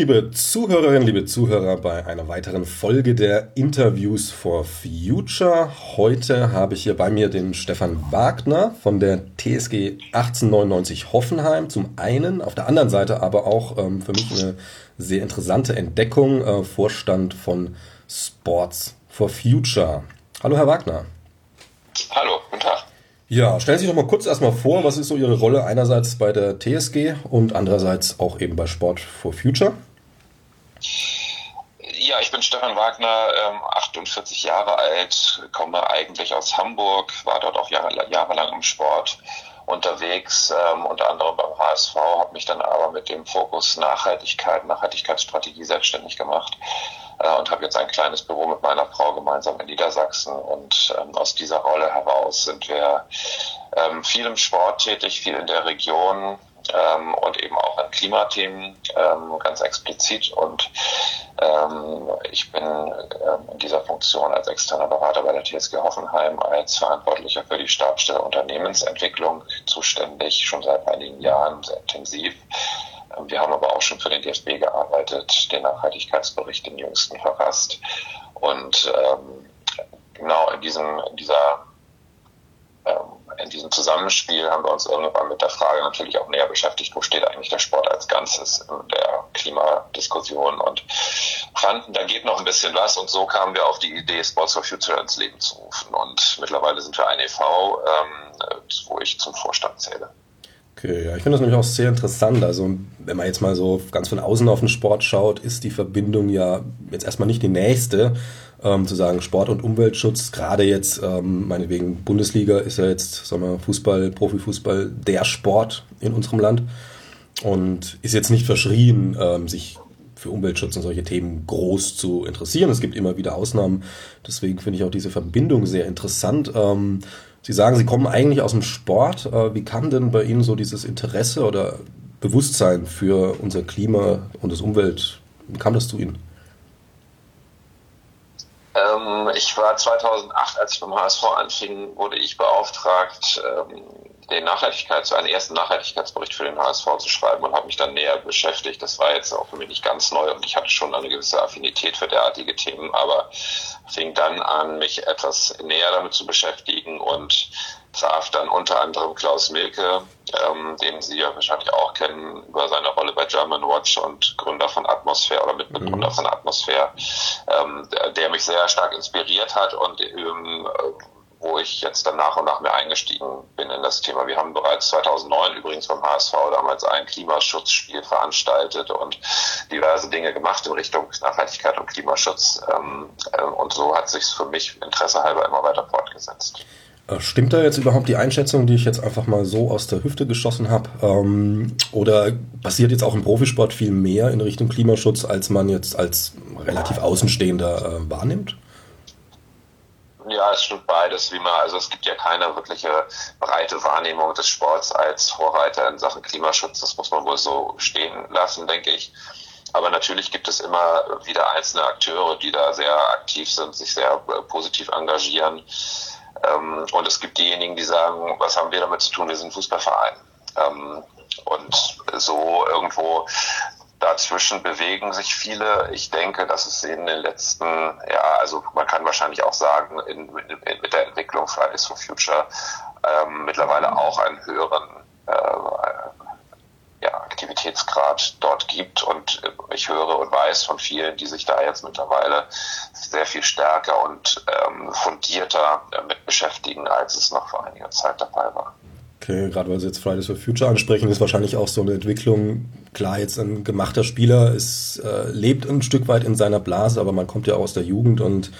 liebe Zuhörerinnen, liebe Zuhörer, bei einer weiteren Folge der Interviews for Future. Heute habe ich hier bei mir den Stefan Wagner von der TSG 1899 Hoffenheim zum einen, auf der anderen Seite aber auch ähm, für mich eine sehr interessante Entdeckung, äh, Vorstand von Sports for Future. Hallo, Herr Wagner. Hallo, guten Tag. Ja, stellen Sie sich doch mal kurz erstmal vor, was ist so Ihre Rolle einerseits bei der TSG und andererseits auch eben bei Sport for Future? Ja, ich bin Stefan Wagner, 48 ähm, Jahre alt, komme eigentlich aus Hamburg, war dort auch jahre, jahrelang im Sport unterwegs, ähm, unter anderem beim HSV, habe mich dann aber mit dem Fokus Nachhaltigkeit, Nachhaltigkeitsstrategie selbstständig gemacht äh, und habe jetzt ein kleines Büro mit meiner Frau gemeinsam in Niedersachsen. Und ähm, aus dieser Rolle heraus sind wir viel im Sport tätig, viel in der Region, ähm, und eben auch an Klimathemen ähm, ganz explizit. Und ähm, ich bin ähm, in dieser Funktion als externer Berater bei der TSG Hoffenheim als Verantwortlicher für die Stabsstelle Unternehmensentwicklung zuständig, schon seit einigen Jahren sehr intensiv. Ähm, wir haben aber auch schon für den DFB gearbeitet, den Nachhaltigkeitsbericht, den jüngsten verfasst. Und ähm, genau in, diesem, in dieser in diesem Zusammenspiel haben wir uns irgendwann mit der Frage natürlich auch näher beschäftigt, wo steht eigentlich der Sport als Ganzes in der Klimadiskussion und fanden, da geht noch ein bisschen was und so kamen wir auf die Idee, Sports for Future ins Leben zu rufen und mittlerweile sind wir ein e.V., ähm, wo ich zum Vorstand zähle. Okay, ja, ich finde das nämlich auch sehr interessant. Also, wenn man jetzt mal so ganz von außen auf den Sport schaut, ist die Verbindung ja jetzt erstmal nicht die nächste. Ähm, zu sagen, Sport und Umweltschutz, gerade jetzt, ähm, meinetwegen Bundesliga ist ja jetzt, sagen wir, Fußball, Profifußball der Sport in unserem Land und ist jetzt nicht verschrien, ähm, sich für Umweltschutz und solche Themen groß zu interessieren. Es gibt immer wieder Ausnahmen. Deswegen finde ich auch diese Verbindung sehr interessant. Ähm, Sie sagen, Sie kommen eigentlich aus dem Sport. Äh, wie kam denn bei Ihnen so dieses Interesse oder Bewusstsein für unser Klima und das Umwelt? Wie kam das zu Ihnen? Ähm, ich war 2008, als ich beim HSV anfing, wurde ich beauftragt, ähm, den Nachhaltigkeits, einen ersten Nachhaltigkeitsbericht für den HSV zu schreiben und habe mich dann näher beschäftigt. Das war jetzt auch für mich nicht ganz neu und ich hatte schon eine gewisse Affinität für derartige Themen, aber fing dann an, mich etwas näher damit zu beschäftigen und traf dann unter anderem Klaus Milke, ähm, den Sie ja wahrscheinlich auch kennen, über seine Rolle bei German Watch und Gründer von Atmosphäre oder Mitbegründer mhm. von Atmosphäre, ähm, der, der, mich sehr stark inspiriert hat und ähm, wo ich jetzt dann nach und nach mehr eingestiegen bin in das Thema. Wir haben bereits 2009 übrigens beim HSV damals ein Klimaschutzspiel veranstaltet und diverse Dinge gemacht in Richtung Nachhaltigkeit und Klimaschutz. Ähm, äh, und so hat sich für mich Interesse halber immer weiter fortgesetzt. Äh, stimmt da jetzt überhaupt die Einschätzung, die ich jetzt einfach mal so aus der Hüfte geschossen habe? Ähm, oder passiert jetzt auch im Profisport viel mehr in Richtung Klimaschutz, als man jetzt als relativ Außenstehender äh, wahrnimmt? Ja, es stimmt beides, wie man, also es gibt ja keine wirkliche breite Wahrnehmung des Sports als Vorreiter in Sachen Klimaschutz. Das muss man wohl so stehen lassen, denke ich. Aber natürlich gibt es immer wieder einzelne Akteure, die da sehr aktiv sind, sich sehr äh, positiv engagieren. Ähm, und es gibt diejenigen, die sagen, was haben wir damit zu tun? Wir sind Fußballverein. Ähm, und so irgendwo dazwischen bewegen sich viele. Ich denke, dass es in den letzten, ja, also man kann wahrscheinlich auch sagen, in, in, mit der Entwicklung Fridays for Future ähm, mittlerweile auch einen höheren äh, Aktivitätsgrad dort gibt. Und ich höre und weiß von vielen, die sich da jetzt mittlerweile sehr viel stärker und ähm, fundierter äh, mit beschäftigen, als es noch vor einiger Zeit der war. Okay, gerade weil Sie jetzt Fridays for Future ansprechen, ist wahrscheinlich auch so eine Entwicklung. Klar, jetzt ein gemachter Spieler ist, äh, lebt ein Stück weit in seiner Blase, aber man kommt ja auch aus der Jugend und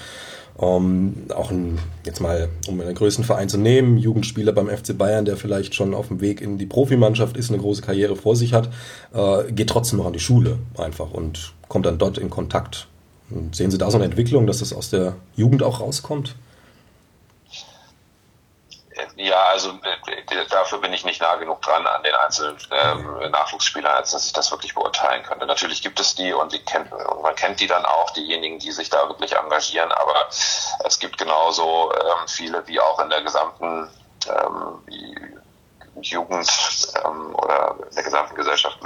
ähm, auch ein, jetzt mal, um einen größten Verein zu nehmen, Jugendspieler beim FC Bayern, der vielleicht schon auf dem Weg in die Profimannschaft ist, eine große Karriere vor sich hat, äh, geht trotzdem noch an die Schule einfach und kommt dann dort in Kontakt. Und sehen Sie da so eine Entwicklung, dass das aus der Jugend auch rauskommt? Ja, also äh, dafür bin ich nicht nah genug dran an den einzelnen ähm, Nachwuchsspielern, als dass ich das wirklich beurteilen könnte. Natürlich gibt es die und, die kennt, und man kennt die dann auch, diejenigen, die sich da wirklich engagieren, aber es gibt genauso ähm, viele wie auch in der gesamten ähm, Jugend ähm, oder in der gesamten Gesellschaft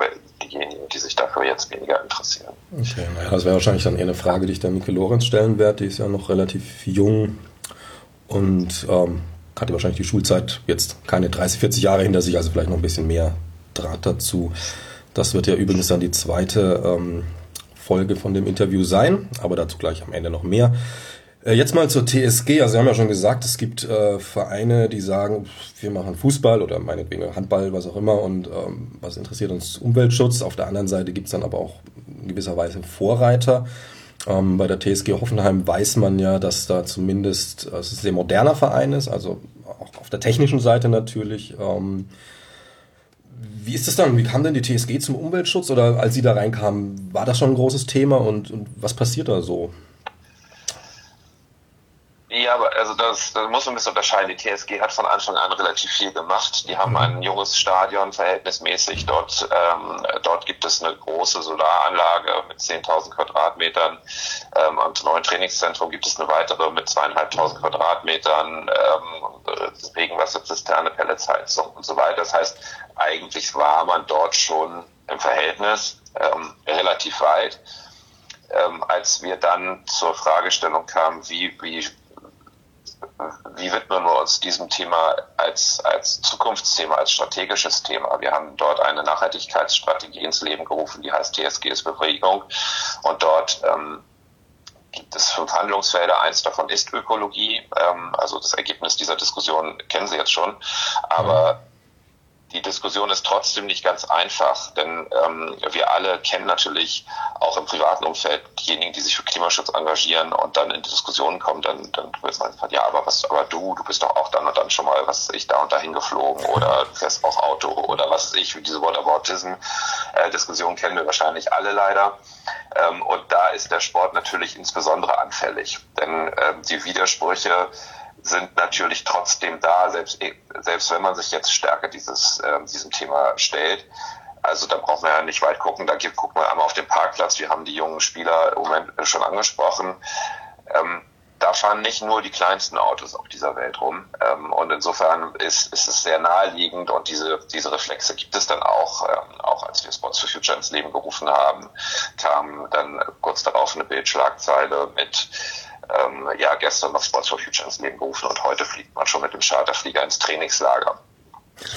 diejenigen, die sich dafür jetzt weniger interessieren. Okay, naja, das wäre wahrscheinlich dann eher eine Frage, die ich dann Mike Lorenz stellen werde. Die ist ja noch relativ jung und ähm, hatte wahrscheinlich die Schulzeit jetzt keine 30, 40 Jahre hinter sich, also vielleicht noch ein bisschen mehr Draht dazu. Das wird ja übrigens dann die zweite ähm, Folge von dem Interview sein, aber dazu gleich am Ende noch mehr. Äh, jetzt mal zur TSG. Also Sie haben ja schon gesagt, es gibt äh, Vereine, die sagen, wir machen Fußball oder meinetwegen Handball, was auch immer und ähm, was interessiert uns Umweltschutz. Auf der anderen Seite gibt es dann aber auch in gewisser Weise Vorreiter. Ähm, bei der TSG Hoffenheim weiß man ja, dass da zumindest, äh, es ein sehr moderner Verein ist, also auch auf der technischen Seite natürlich. Ähm, wie ist das dann? Wie kam denn die TSG zum Umweltschutz? Oder als Sie da reinkamen, war das schon ein großes Thema und, und was passiert da so? Ja, aber also das, das muss man ein bisschen unterscheiden. Die TSG hat von Anfang an relativ viel gemacht. Die haben mhm. ein junges Stadion verhältnismäßig. Dort, ähm, dort gibt es eine große Solaranlage mit 10.000 Quadratmetern. Ähm, und neuen Trainingszentrum gibt es eine weitere mit zweieinhalbtausend Quadratmetern. Ähm, Regenwasserzisterne, Pelletsheizung und so weiter. Das heißt, eigentlich war man dort schon im Verhältnis ähm, relativ weit. Ähm, als wir dann zur Fragestellung kamen, wie, wie wie widmen wir uns diesem Thema als, als Zukunftsthema, als strategisches Thema? Wir haben dort eine Nachhaltigkeitsstrategie ins Leben gerufen, die heißt TSG ist Bewegung. Und dort ähm, gibt es fünf Handlungsfelder. Eins davon ist Ökologie. Ähm, also das Ergebnis dieser Diskussion kennen Sie jetzt schon. Aber mhm die Diskussion ist trotzdem nicht ganz einfach, denn ähm, wir alle kennen natürlich auch im privaten Umfeld diejenigen, die sich für Klimaschutz engagieren und dann in die Diskussion kommen, dann, dann wird man sagen, ja, aber was, aber du, du bist doch auch dann und dann schon mal, was ich da und dahin geflogen oder du fährst auch Auto oder was ich, wie diese Whataboutism-Diskussion äh, kennen wir wahrscheinlich alle leider. Ähm, und da ist der Sport natürlich insbesondere anfällig, denn ähm, die Widersprüche sind natürlich trotzdem da, selbst, selbst wenn man sich jetzt stärker dieses, äh, diesem Thema stellt. Also da braucht man ja nicht weit gucken. Da gibt, guckt man einmal auf den Parkplatz. Wir haben die jungen Spieler im Moment schon angesprochen. Ähm, da fahren nicht nur die kleinsten Autos auf dieser Welt rum. Ähm, und insofern ist, ist es sehr naheliegend und diese, diese Reflexe gibt es dann auch, ähm, auch als wir Sports for Future ins Leben gerufen haben, kam dann kurz darauf eine Bildschlagzeile mit ähm, ja gestern noch Sports for Future ins Leben gerufen und heute fliegt man schon mit dem Charterflieger ins Trainingslager.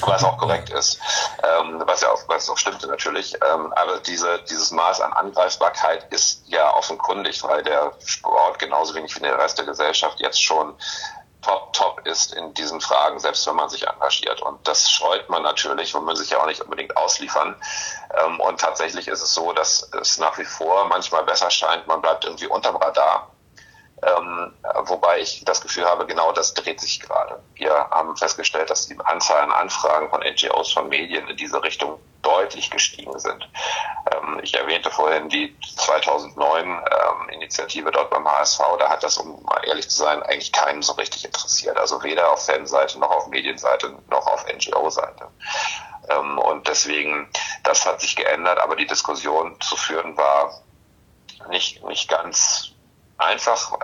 Was auch korrekt ist, ähm, was ja auch, was auch stimmte natürlich. Ähm, aber diese, dieses Maß an Angreifbarkeit ist ja offenkundig, weil der Sport genauso wenig wie der Rest der Gesellschaft jetzt schon top, top ist in diesen Fragen, selbst wenn man sich engagiert. Und das scheut man natürlich und man sich ja auch nicht unbedingt ausliefern. Ähm, und tatsächlich ist es so, dass es nach wie vor manchmal besser scheint, man bleibt irgendwie unterm Radar ähm, wobei ich das Gefühl habe, genau das dreht sich gerade. Wir haben festgestellt, dass die Anzahl an Anfragen von NGOs, von Medien in diese Richtung deutlich gestiegen sind. Ähm, ich erwähnte vorhin die 2009 ähm, Initiative dort beim HSV. Da hat das, um mal ehrlich zu sein, eigentlich keinen so richtig interessiert. Also weder auf Fanseite noch auf Medienseite noch auf NGO-Seite. Ähm, und deswegen, das hat sich geändert, aber die Diskussion zu führen war nicht, nicht ganz einfach,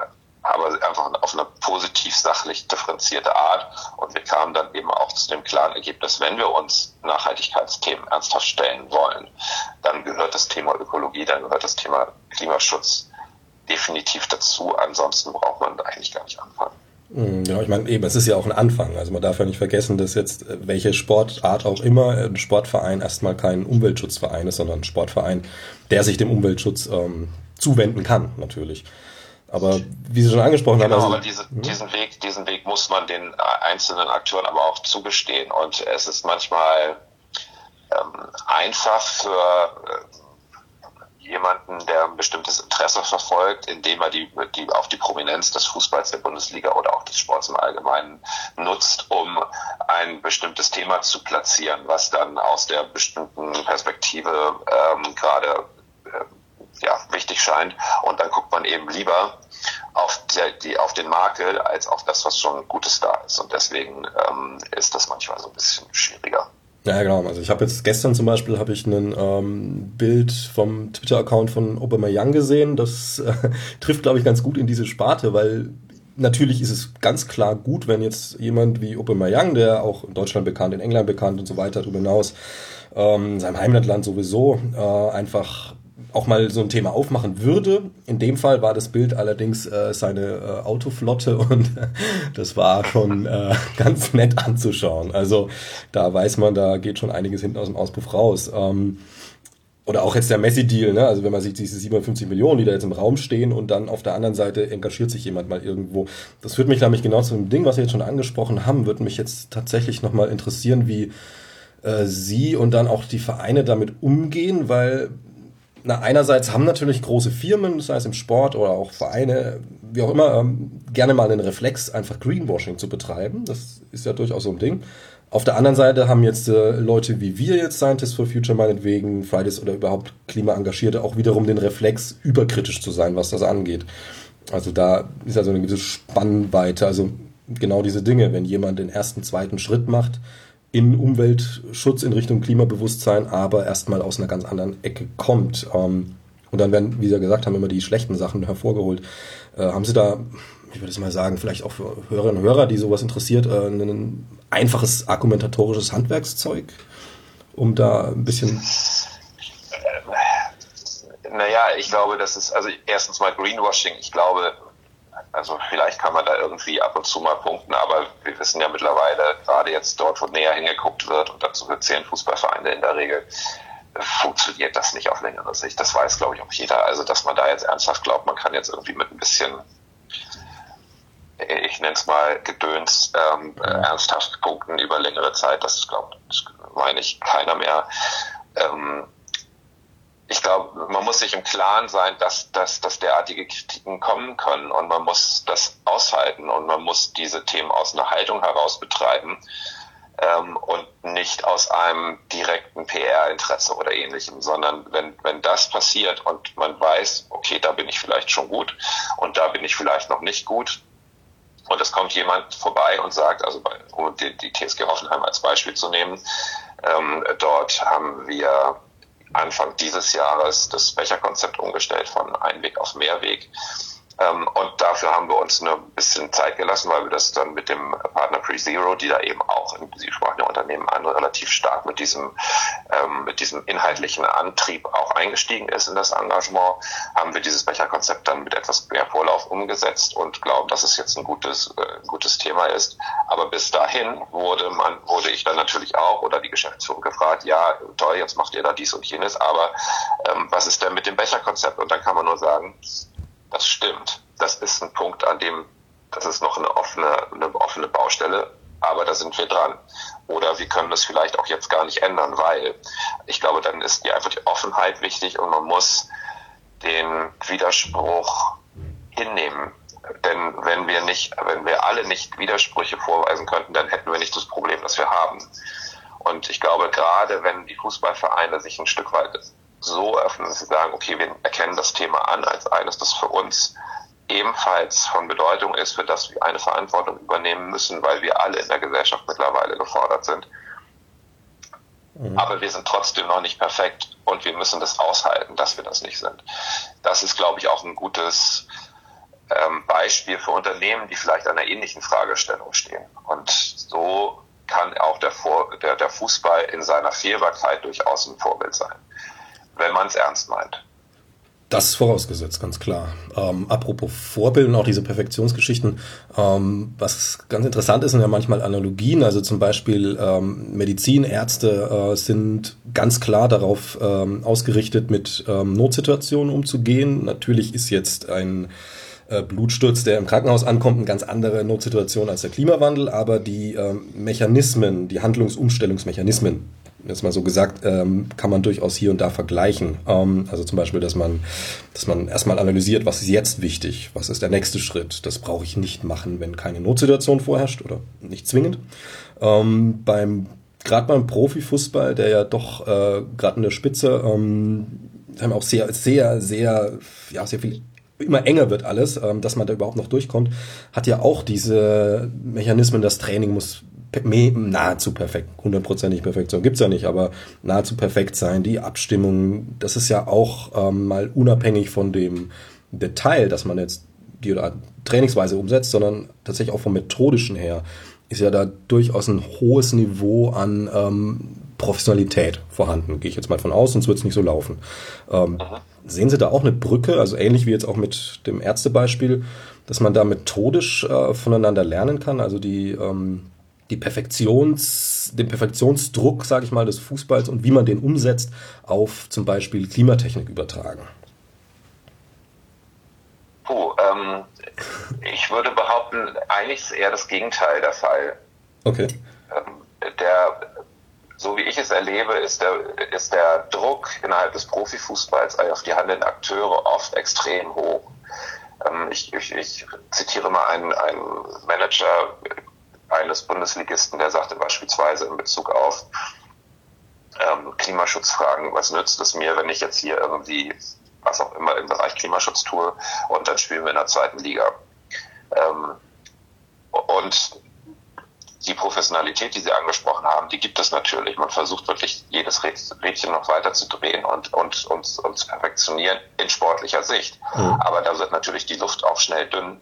aber einfach auf eine positiv sachlich differenzierte Art. Und wir kamen dann eben auch zu dem klaren Ergebnis, wenn wir uns Nachhaltigkeitsthemen ernsthaft stellen wollen, dann gehört das Thema Ökologie, dann gehört das Thema Klimaschutz definitiv dazu. Ansonsten braucht man eigentlich gar nicht anfangen. Hm, genau, ich meine, eben, es ist ja auch ein Anfang. Also man darf ja nicht vergessen, dass jetzt äh, welche Sportart auch immer ein Sportverein erstmal kein Umweltschutzverein ist, sondern ein Sportverein, der sich dem Umweltschutz ähm, zuwenden kann, natürlich. Aber wie Sie schon angesprochen genau, haben. Also, aber diese, hm? diesen Weg, diesen Weg muss man den einzelnen Akteuren aber auch zugestehen. Und es ist manchmal ähm, einfach für äh, jemanden, der ein bestimmtes Interesse verfolgt, indem er die, die auch die Prominenz des Fußballs der Bundesliga oder auch des Sports im Allgemeinen nutzt, um ein bestimmtes Thema zu platzieren, was dann aus der bestimmten Perspektive ähm, gerade äh, ja, wichtig scheint. Und dann guckt man eben lieber auf, der, die, auf den Makel als auf das, was schon Gutes da ist. Und deswegen ähm, ist das manchmal so ein bisschen schwieriger. Ja, genau. Also ich habe jetzt gestern zum Beispiel habe ich ein ähm, Bild vom Twitter-Account von Obama Young gesehen. Das äh, trifft, glaube ich, ganz gut in diese Sparte, weil natürlich ist es ganz klar gut, wenn jetzt jemand wie Aubameyang, der auch in Deutschland bekannt, in England bekannt und so weiter darüber hinaus, ähm, in seinem Heimatland sowieso äh, einfach auch mal so ein Thema aufmachen würde. In dem Fall war das Bild allerdings äh, seine äh, Autoflotte und das war schon äh, ganz nett anzuschauen. Also da weiß man, da geht schon einiges hinten aus dem Auspuff raus. Ähm, oder auch jetzt der Messi-Deal, ne? Also wenn man sich diese 57 Millionen, die da jetzt im Raum stehen und dann auf der anderen Seite engagiert sich jemand mal irgendwo. Das führt mich nämlich genau zu dem Ding, was wir jetzt schon angesprochen haben, würde mich jetzt tatsächlich nochmal interessieren, wie äh, Sie und dann auch die Vereine damit umgehen, weil na, einerseits haben natürlich große Firmen, sei es im Sport oder auch Vereine, wie auch immer, ähm, gerne mal den Reflex, einfach Greenwashing zu betreiben. Das ist ja durchaus so ein Ding. Auf der anderen Seite haben jetzt äh, Leute wie wir jetzt, Scientists for Future meinetwegen, Fridays oder überhaupt Klimaengagierte, auch wiederum den Reflex, überkritisch zu sein, was das angeht. Also da ist also eine gewisse Spannweite. Also genau diese Dinge, wenn jemand den ersten, zweiten Schritt macht in Umweltschutz, in Richtung Klimabewusstsein, aber erstmal aus einer ganz anderen Ecke kommt. Ähm, und dann werden, wie Sie ja gesagt haben, immer die schlechten Sachen hervorgeholt. Äh, haben Sie da ich würde es mal sagen, vielleicht auch für Hörerinnen und Hörer, die sowas interessiert, äh, ein einfaches argumentatorisches Handwerkszeug, um da ein bisschen. Naja, ich glaube, das ist, also erstens mal Greenwashing, ich glaube, also vielleicht kann man da irgendwie ab und zu mal punkten, aber wir wissen ja mittlerweile, gerade jetzt dort, wo näher hingeguckt wird, und dazu zählen Fußballvereine in der Regel, funktioniert das nicht auf längere Sicht. Das weiß, glaube ich, auch jeder. Also, dass man da jetzt ernsthaft glaubt, man kann jetzt irgendwie mit ein bisschen ich nenne es mal Gedöns, ähm, ernsthaft punkten über längere Zeit. Das glaubt, meine ich, keiner mehr. Ähm, ich glaube, man muss sich im Klaren sein, dass, dass, dass derartige Kritiken kommen können und man muss das aushalten und man muss diese Themen aus einer Haltung heraus betreiben ähm, und nicht aus einem direkten PR-Interesse oder ähnlichem, sondern wenn, wenn das passiert und man weiß, okay, da bin ich vielleicht schon gut und da bin ich vielleicht noch nicht gut, und es kommt jemand vorbei und sagt, also bei, um die, die TSG Hoffenheim als Beispiel zu nehmen, ähm, dort haben wir Anfang dieses Jahres das Becherkonzept umgestellt von Einweg auf Mehrweg. Ähm, und dafür haben wir uns ein bisschen Zeit gelassen, weil wir das dann mit dem Partner Pre-Zero, die da eben auch, Sie sprachen ja Unternehmen an, relativ stark mit diesem, ähm, mit diesem inhaltlichen Antrieb auch eingestiegen ist in das Engagement, haben wir dieses Becherkonzept dann mit etwas mehr Vorlauf umgesetzt und glauben, dass es jetzt ein gutes, äh, gutes Thema ist. Aber bis dahin wurde man, wurde ich dann natürlich auch oder die Geschäftsführung gefragt, ja, toll, jetzt macht ihr da dies und jenes, aber ähm, was ist denn mit dem Becherkonzept? Und dann kann man nur sagen, das stimmt. Das ist ein Punkt, an dem, das ist noch eine offene, eine offene Baustelle, aber da sind wir dran. Oder wir können das vielleicht auch jetzt gar nicht ändern, weil ich glaube, dann ist die einfach die Offenheit wichtig und man muss den Widerspruch hinnehmen. Denn wenn wir nicht, wenn wir alle nicht Widersprüche vorweisen könnten, dann hätten wir nicht das Problem, das wir haben. Und ich glaube, gerade wenn die Fußballvereine sich ein Stück weit so öffnen, dass sie sagen, okay, wir erkennen das Thema an als eines, das für uns ebenfalls von Bedeutung ist, für das wir eine Verantwortung übernehmen müssen, weil wir alle in der Gesellschaft mittlerweile gefordert sind. Mhm. Aber wir sind trotzdem noch nicht perfekt und wir müssen das aushalten, dass wir das nicht sind. Das ist, glaube ich, auch ein gutes ähm, Beispiel für Unternehmen, die vielleicht an einer ähnlichen Fragestellung stehen. Und so kann auch der, Vor der, der Fußball in seiner Fehlbarkeit durchaus ein Vorbild sein wenn man es ernst meint. Das ist vorausgesetzt, ganz klar. Ähm, apropos Vorbilden, auch diese Perfektionsgeschichten. Ähm, was ganz interessant ist, sind ja manchmal Analogien. Also zum Beispiel ähm, Medizin, Ärzte äh, sind ganz klar darauf ähm, ausgerichtet, mit ähm, Notsituationen umzugehen. Natürlich ist jetzt ein äh, Blutsturz, der im Krankenhaus ankommt, eine ganz andere Notsituation als der Klimawandel, aber die ähm, Mechanismen, die Handlungsumstellungsmechanismen, jetzt mal so gesagt, ähm, kann man durchaus hier und da vergleichen. Ähm, also zum Beispiel, dass man, dass man erstmal analysiert, was ist jetzt wichtig, was ist der nächste Schritt. Das brauche ich nicht machen, wenn keine Notsituation vorherrscht oder nicht zwingend. Ähm, beim gerade beim Profifußball, der ja doch äh, gerade in der Spitze ähm, auch sehr, sehr, sehr, ja, sehr viel immer enger wird alles, ähm, dass man da überhaupt noch durchkommt, hat ja auch diese Mechanismen, das Training muss nahezu perfekt, hundertprozentig Perfektion gibt's ja nicht, aber nahezu perfekt sein, die Abstimmung, das ist ja auch ähm, mal unabhängig von dem Detail, dass man jetzt die Trainingsweise umsetzt, sondern tatsächlich auch vom methodischen her ist ja da durchaus ein hohes Niveau an ähm, Professionalität vorhanden. Gehe ich jetzt mal von aus, sonst wird es nicht so laufen. Ähm, sehen Sie da auch eine Brücke, also ähnlich wie jetzt auch mit dem Ärztebeispiel, dass man da methodisch äh, voneinander lernen kann, also die, ähm, die Perfektions, den Perfektionsdruck, sage ich mal, des Fußballs und wie man den umsetzt auf zum Beispiel Klimatechnik übertragen? Puh, ähm, ich würde behaupten, eigentlich ist eher das Gegenteil der Fall. Okay. Ähm, der, so wie ich es erlebe, ist der, ist der Druck innerhalb des Profifußballs auf die handelnden Akteure oft extrem hoch. Ähm, ich, ich, ich zitiere mal einen, einen Manager eines Bundesligisten, der sagte beispielsweise in Bezug auf ähm, Klimaschutzfragen, was nützt es mir, wenn ich jetzt hier irgendwie was auch immer im Bereich Klimaschutz tue und dann spielen wir in der zweiten Liga. Ähm, und die Professionalität, die Sie angesprochen haben, die gibt es natürlich. Man versucht wirklich jedes Rädchen noch weiter zu drehen und, und, und, und zu perfektionieren in sportlicher Sicht. Mhm. Aber da wird natürlich die Luft auch schnell dünn.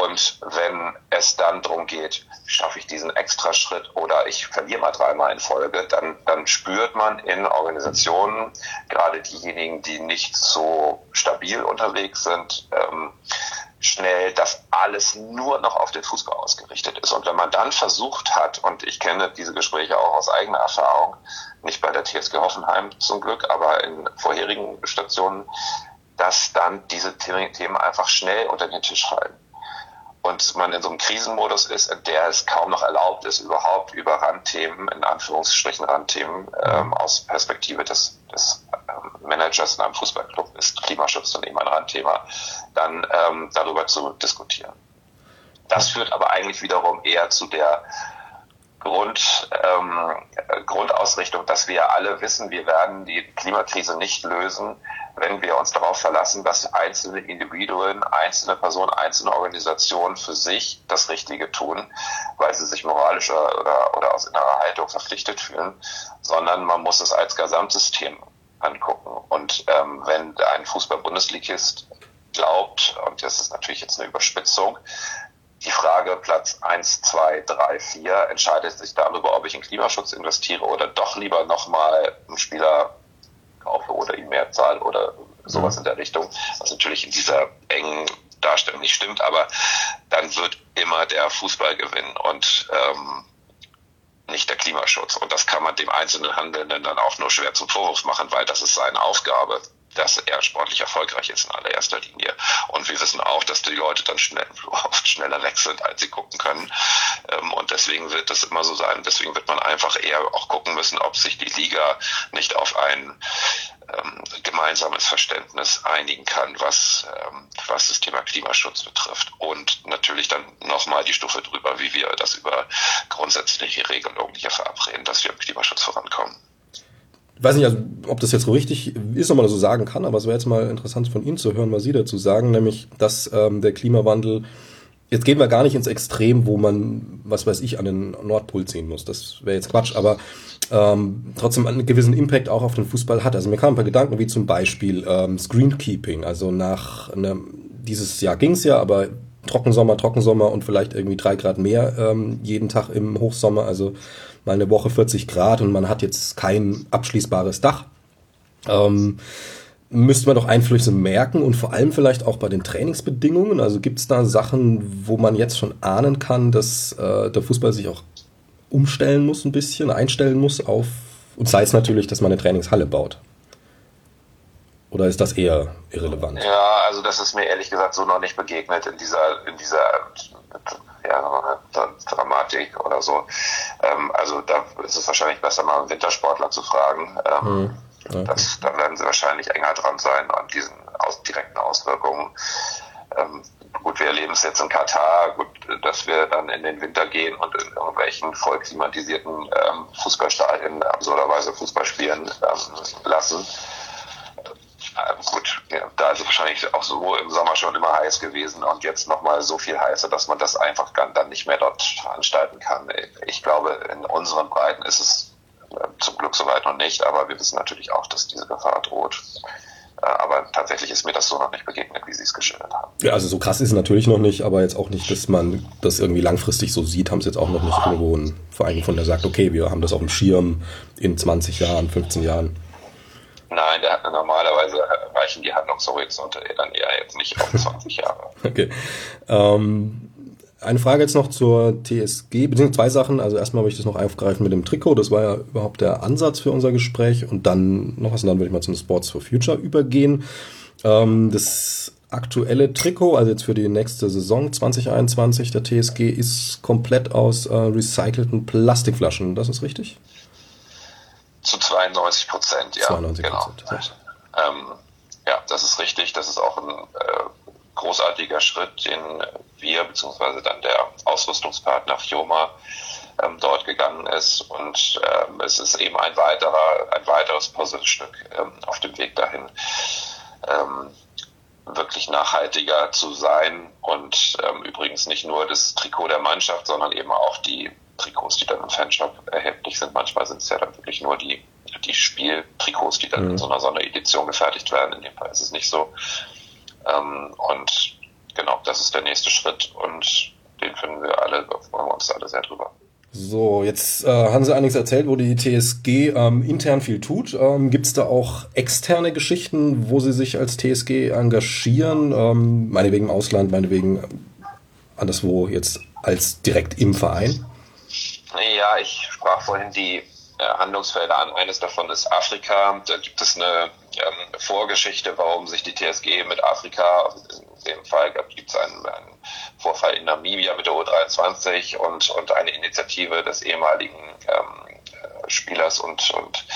Und wenn es dann darum geht, schaffe ich diesen extra Schritt oder ich verliere mal dreimal in Folge, dann, dann spürt man in Organisationen, gerade diejenigen, die nicht so stabil unterwegs sind, ähm, schnell, dass alles nur noch auf den Fußball ausgerichtet ist. Und wenn man dann versucht hat, und ich kenne diese Gespräche auch aus eigener Erfahrung, nicht bei der TSG Hoffenheim zum Glück, aber in vorherigen Stationen, dass dann diese Themen einfach schnell unter den Tisch fallen und man in so einem Krisenmodus ist, in der es kaum noch erlaubt ist, überhaupt über Randthemen, in Anführungsstrichen Randthemen, ähm, aus Perspektive des, des ähm, Managers in einem Fußballclub ist Klimaschutz dann eben ein Randthema, dann ähm, darüber zu diskutieren. Das führt aber eigentlich wiederum eher zu der Grund, ähm, Grundausrichtung, dass wir alle wissen, wir werden die Klimakrise nicht lösen, wenn wir uns darauf verlassen, dass einzelne Individuen, einzelne Personen, einzelne Organisationen für sich das Richtige tun, weil sie sich moralischer oder, oder aus innerer Haltung verpflichtet fühlen, sondern man muss es als Gesamtsystem angucken. Und ähm, wenn ein Fußball-Bundesligist glaubt, und das ist natürlich jetzt eine Überspitzung, die Frage Platz 1, 2, 3, 4 entscheidet sich darüber, ob ich in Klimaschutz investiere oder doch lieber nochmal einen Spieler kaufe oder ihm mehr zahle oder sowas mhm. in der Richtung, was natürlich in dieser engen Darstellung nicht stimmt, aber dann wird immer der Fußball gewinnen und ähm, nicht der Klimaschutz. Und das kann man dem einzelnen Handelnden dann auch nur schwer zum Vorwurf machen, weil das ist seine Aufgabe dass er sportlich erfolgreich ist in allererster Linie. Und wir wissen auch, dass die Leute dann schnell, oft schneller weg sind, als sie gucken können. Ähm, und deswegen wird das immer so sein. Deswegen wird man einfach eher auch gucken müssen, ob sich die Liga nicht auf ein ähm, gemeinsames Verständnis einigen kann, was, ähm, was das Thema Klimaschutz betrifft. Und natürlich dann nochmal die Stufe drüber, wie wir das über grundsätzliche Regelungen hier verabreden, dass wir im Klimaschutz vorankommen ich weiß nicht, also, ob das jetzt so richtig ist, ob man das so sagen kann, aber es wäre jetzt mal interessant von Ihnen zu hören, was Sie dazu sagen, nämlich, dass ähm, der Klimawandel, jetzt gehen wir gar nicht ins Extrem, wo man, was weiß ich, an den Nordpol ziehen muss. Das wäre jetzt Quatsch, aber ähm, trotzdem einen gewissen Impact auch auf den Fußball hat. Also mir kamen ein paar Gedanken, wie zum Beispiel ähm, Screenkeeping. Also nach einem, dieses Jahr ging's ja, aber Trockensommer, Trockensommer und vielleicht irgendwie drei Grad mehr ähm, jeden Tag im Hochsommer. Also mal eine Woche 40 Grad und man hat jetzt kein abschließbares Dach. Ähm, müsste man doch Einflüsse merken und vor allem vielleicht auch bei den Trainingsbedingungen. Also gibt es da Sachen, wo man jetzt schon ahnen kann, dass äh, der Fußball sich auch umstellen muss ein bisschen, einstellen muss auf, und sei es natürlich, dass man eine Trainingshalle baut. Oder ist das eher irrelevant? Ja, also das ist mir ehrlich gesagt so noch nicht begegnet in dieser, in dieser ja, Dramatik oder so. Ähm, also da ist es wahrscheinlich besser, mal einen Wintersportler zu fragen. Ähm, hm. okay. das, da werden sie wahrscheinlich enger dran sein an diesen aus, direkten Auswirkungen. Ähm, gut, wir erleben es jetzt in Katar, gut, dass wir dann in den Winter gehen und in irgendwelchen voll klimatisierten ähm, Fußballstadien absurderweise Fußball spielen ähm, lassen. Ähm, gut, ja, da ist es wahrscheinlich auch so im Sommer schon immer heiß gewesen und jetzt nochmal so viel heißer, dass man das einfach dann nicht mehr dort veranstalten kann. Ich glaube, in unseren Breiten ist es äh, zum Glück soweit noch nicht, aber wir wissen natürlich auch, dass diese Gefahr droht. Äh, aber tatsächlich ist mir das so noch nicht begegnet, wie Sie es geschildert haben. Ja, also so krass ist es natürlich noch nicht, aber jetzt auch nicht, dass man das irgendwie langfristig so sieht, haben sie jetzt auch noch nicht irgendwo einen Verein gefunden, der sagt, okay, wir haben das auf dem Schirm in 20 Jahren, 15 Jahren. Nein, der normalerweise reichen die Handlungshorizonte dann eher jetzt nicht auf 20 Jahre. Okay. Ähm, eine Frage jetzt noch zur TSG, beziehungsweise zwei Sachen. Also erstmal möchte ich das noch aufgreifen mit dem Trikot. Das war ja überhaupt der Ansatz für unser Gespräch. Und dann noch was, und dann würde ich mal zum Sports for Future übergehen. Ähm, das aktuelle Trikot, also jetzt für die nächste Saison 2021 der TSG, ist komplett aus äh, recycelten Plastikflaschen. Das ist richtig? Zu 92 Prozent, ja. 92 Prozent. Genau. Ähm, ja, das ist richtig. Das ist auch ein äh, großartiger Schritt, den wir bzw. dann der Ausrüstungspartner Fioma ähm, dort gegangen ist. Und ähm, es ist eben ein weiterer, ein weiteres Puzzlestück ähm, auf dem Weg dahin, ähm, wirklich nachhaltiger zu sein. Und ähm, übrigens nicht nur das Trikot der Mannschaft, sondern eben auch die Trikots, die dann im Fanshop erhältlich sind. Manchmal sind es ja dann wirklich nur die, die Spieltrikots, die dann mhm. in so einer Sonderedition gefertigt werden. In dem Fall ist es nicht so. Ähm, und genau, das ist der nächste Schritt und den finden wir alle, freuen wir uns alle sehr drüber. So, jetzt äh, haben Sie einiges erzählt, wo die TSG ähm, intern viel tut. Ähm, Gibt es da auch externe Geschichten, wo Sie sich als TSG engagieren? Ähm, meinetwegen im Ausland, meinetwegen anderswo jetzt als direkt im Verein? Ja, ich sprach vorhin die äh, Handlungsfelder an. Eines davon ist Afrika. Da gibt es eine ähm, Vorgeschichte, warum sich die TSG mit Afrika, in dem Fall gibt es einen, einen, Vorfall in Namibia mit der U23 und, und eine Initiative des ehemaligen ähm, Spielers und, und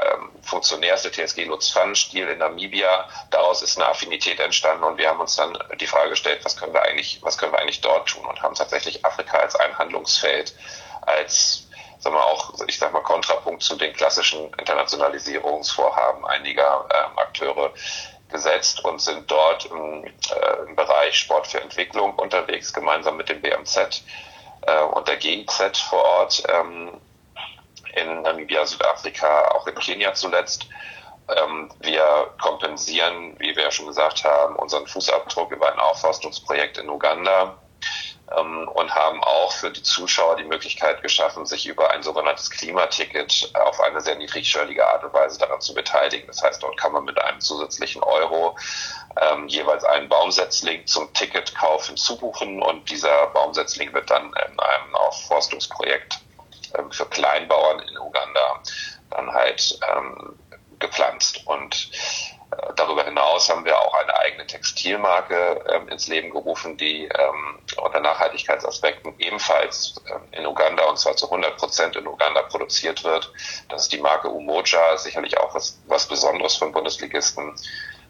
ähm, Funktionärs der TSG Lutz Pfannenstiel in Namibia. Daraus ist eine Affinität entstanden und wir haben uns dann die Frage gestellt, was können wir eigentlich, was können wir eigentlich dort tun und haben tatsächlich Afrika als ein Handlungsfeld, als sagen wir auch, ich sag mal, Kontrapunkt zu den klassischen Internationalisierungsvorhaben einiger ähm, Akteure gesetzt und sind dort im, äh, im, Bereich Sport für Entwicklung unterwegs, gemeinsam mit dem BMZ äh, und der GIZ vor Ort ähm, in Namibia, Südafrika, auch in Kenia zuletzt. Ähm, wir kompensieren, wie wir ja schon gesagt haben, unseren Fußabdruck über ein Aufforstungsprojekt in Uganda und haben auch für die Zuschauer die Möglichkeit geschaffen, sich über ein sogenanntes Klimaticket auf eine sehr niedrigschwellige Art und Weise daran zu beteiligen. Das heißt, dort kann man mit einem zusätzlichen Euro ähm, jeweils einen Baumsetzling zum Ticketkauf hinzubuchen und dieser Baumsetzling wird dann in einem Aufforstungsprojekt ähm, für Kleinbauern in Uganda dann halt ähm, gepflanzt und Darüber hinaus haben wir auch eine eigene Textilmarke ähm, ins Leben gerufen, die ähm, unter Nachhaltigkeitsaspekten ebenfalls ähm, in Uganda und zwar zu 100 Prozent in Uganda produziert wird. Das ist die Marke Umoja, sicherlich auch was, was Besonderes von Bundesligisten,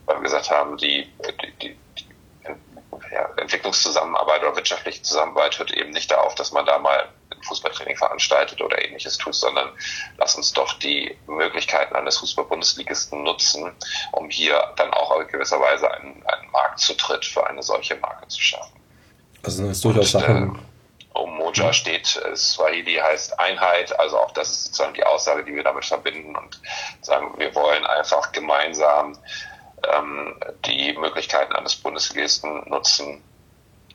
weil wir gesagt haben, die, die, die, die ja, Entwicklungszusammenarbeit oder wirtschaftliche Zusammenarbeit hört eben nicht darauf, dass man da mal Fußballtraining veranstaltet oder ähnliches tut, sondern lass uns doch die Möglichkeiten eines Fußball-Bundesligisten nutzen, um hier dann auch in gewisser Weise einen, einen Marktzutritt für eine solche Marke zu schaffen. Also das ist durchaus Und, Sachen. Äh, Umoja ja. steht, äh, Swahili heißt Einheit, also auch das ist sozusagen die Aussage, die wir damit verbinden und sagen, wir wollen einfach gemeinsam ähm, die Möglichkeiten eines Bundesligisten nutzen,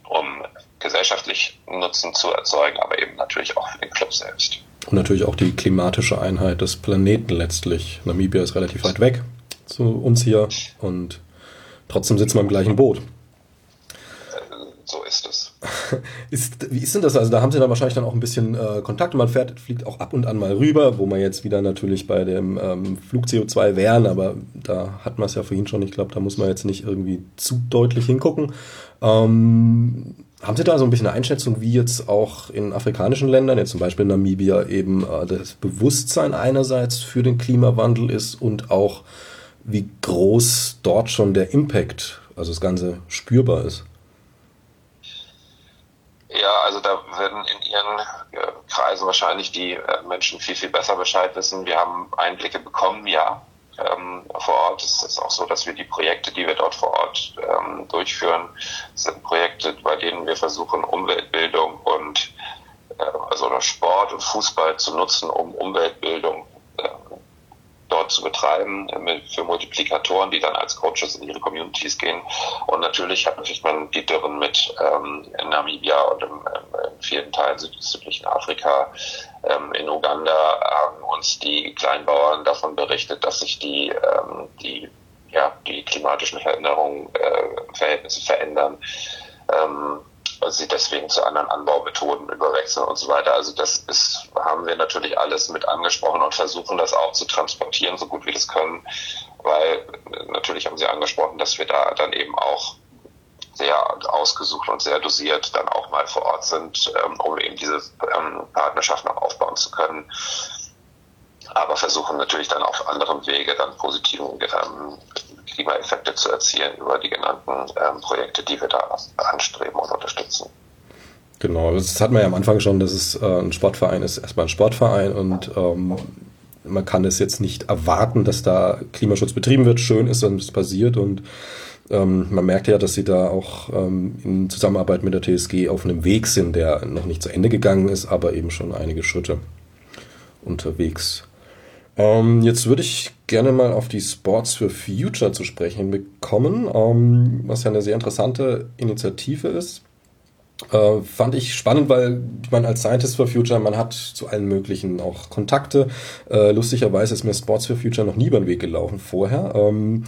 um gesellschaftlich Nutzen zu erzeugen, aber eben natürlich auch für den Club selbst. Und natürlich auch die klimatische Einheit des Planeten letztlich. Namibia ist relativ weit weg zu uns hier und trotzdem sitzen wir im gleichen Boot. So ist es. ist, wie ist denn das? Also da haben Sie dann wahrscheinlich dann auch ein bisschen äh, Kontakt. Man fährt, fliegt auch ab und an mal rüber, wo man jetzt wieder natürlich bei dem ähm, Flug CO2 wären, aber da hat man es ja vorhin schon. Ich glaube, da muss man jetzt nicht irgendwie zu deutlich hingucken. Ähm, haben Sie da so ein bisschen eine Einschätzung, wie jetzt auch in afrikanischen Ländern, jetzt zum Beispiel in Namibia, eben äh, das Bewusstsein einerseits für den Klimawandel ist und auch wie groß dort schon der Impact, also das Ganze spürbar ist? Ja, also da werden in ihren äh, Kreisen wahrscheinlich die äh, Menschen viel, viel besser Bescheid wissen. Wir haben Einblicke bekommen, ja ähm, vor Ort. Es ist auch so, dass wir die Projekte, die wir dort vor Ort ähm, durchführen, sind Projekte, bei denen wir versuchen, Umweltbildung und äh, also Sport und Fußball zu nutzen, um Umweltbildung äh, Sport zu betreiben, für Multiplikatoren, die dann als Coaches in ihre Communities gehen. Und natürlich hat natürlich man die Dürren mit ähm, in Namibia und im, in vielen Teilen südlichen Afrika, ähm, in Uganda haben uns die Kleinbauern davon berichtet, dass sich die, ähm, die, ja, die klimatischen Veränderungen, äh, Verhältnisse verändern. Ähm, sie deswegen zu anderen Anbaumethoden überwechseln und so weiter. Also das ist, haben wir natürlich alles mit angesprochen und versuchen das auch zu transportieren, so gut wir das können, weil natürlich haben Sie angesprochen, dass wir da dann eben auch sehr ausgesucht und sehr dosiert dann auch mal vor Ort sind, ähm, um eben diese ähm, Partnerschaft noch aufbauen zu können. Aber versuchen natürlich dann auf anderem Wege dann positive ähm, Klimaeffekte zu erzielen über die genannten ähm, Projekte, die wir da anstreben und unterstützen. Genau, das hatten wir ja am Anfang schon, dass es äh, ein Sportverein ist, erstmal ein Sportverein und ähm, man kann es jetzt nicht erwarten, dass da Klimaschutz betrieben wird. Schön ist, dass es passiert und ähm, man merkt ja, dass sie da auch ähm, in Zusammenarbeit mit der TSG auf einem Weg sind, der noch nicht zu Ende gegangen ist, aber eben schon einige Schritte unterwegs. Ähm, jetzt würde ich gerne mal auf die Sports for Future zu sprechen bekommen, ähm, was ja eine sehr interessante Initiative ist. Äh, fand ich spannend, weil man als Scientist for Future, man hat zu allen möglichen auch Kontakte. Äh, lustigerweise ist mir Sports for Future noch nie über den Weg gelaufen vorher. Ähm,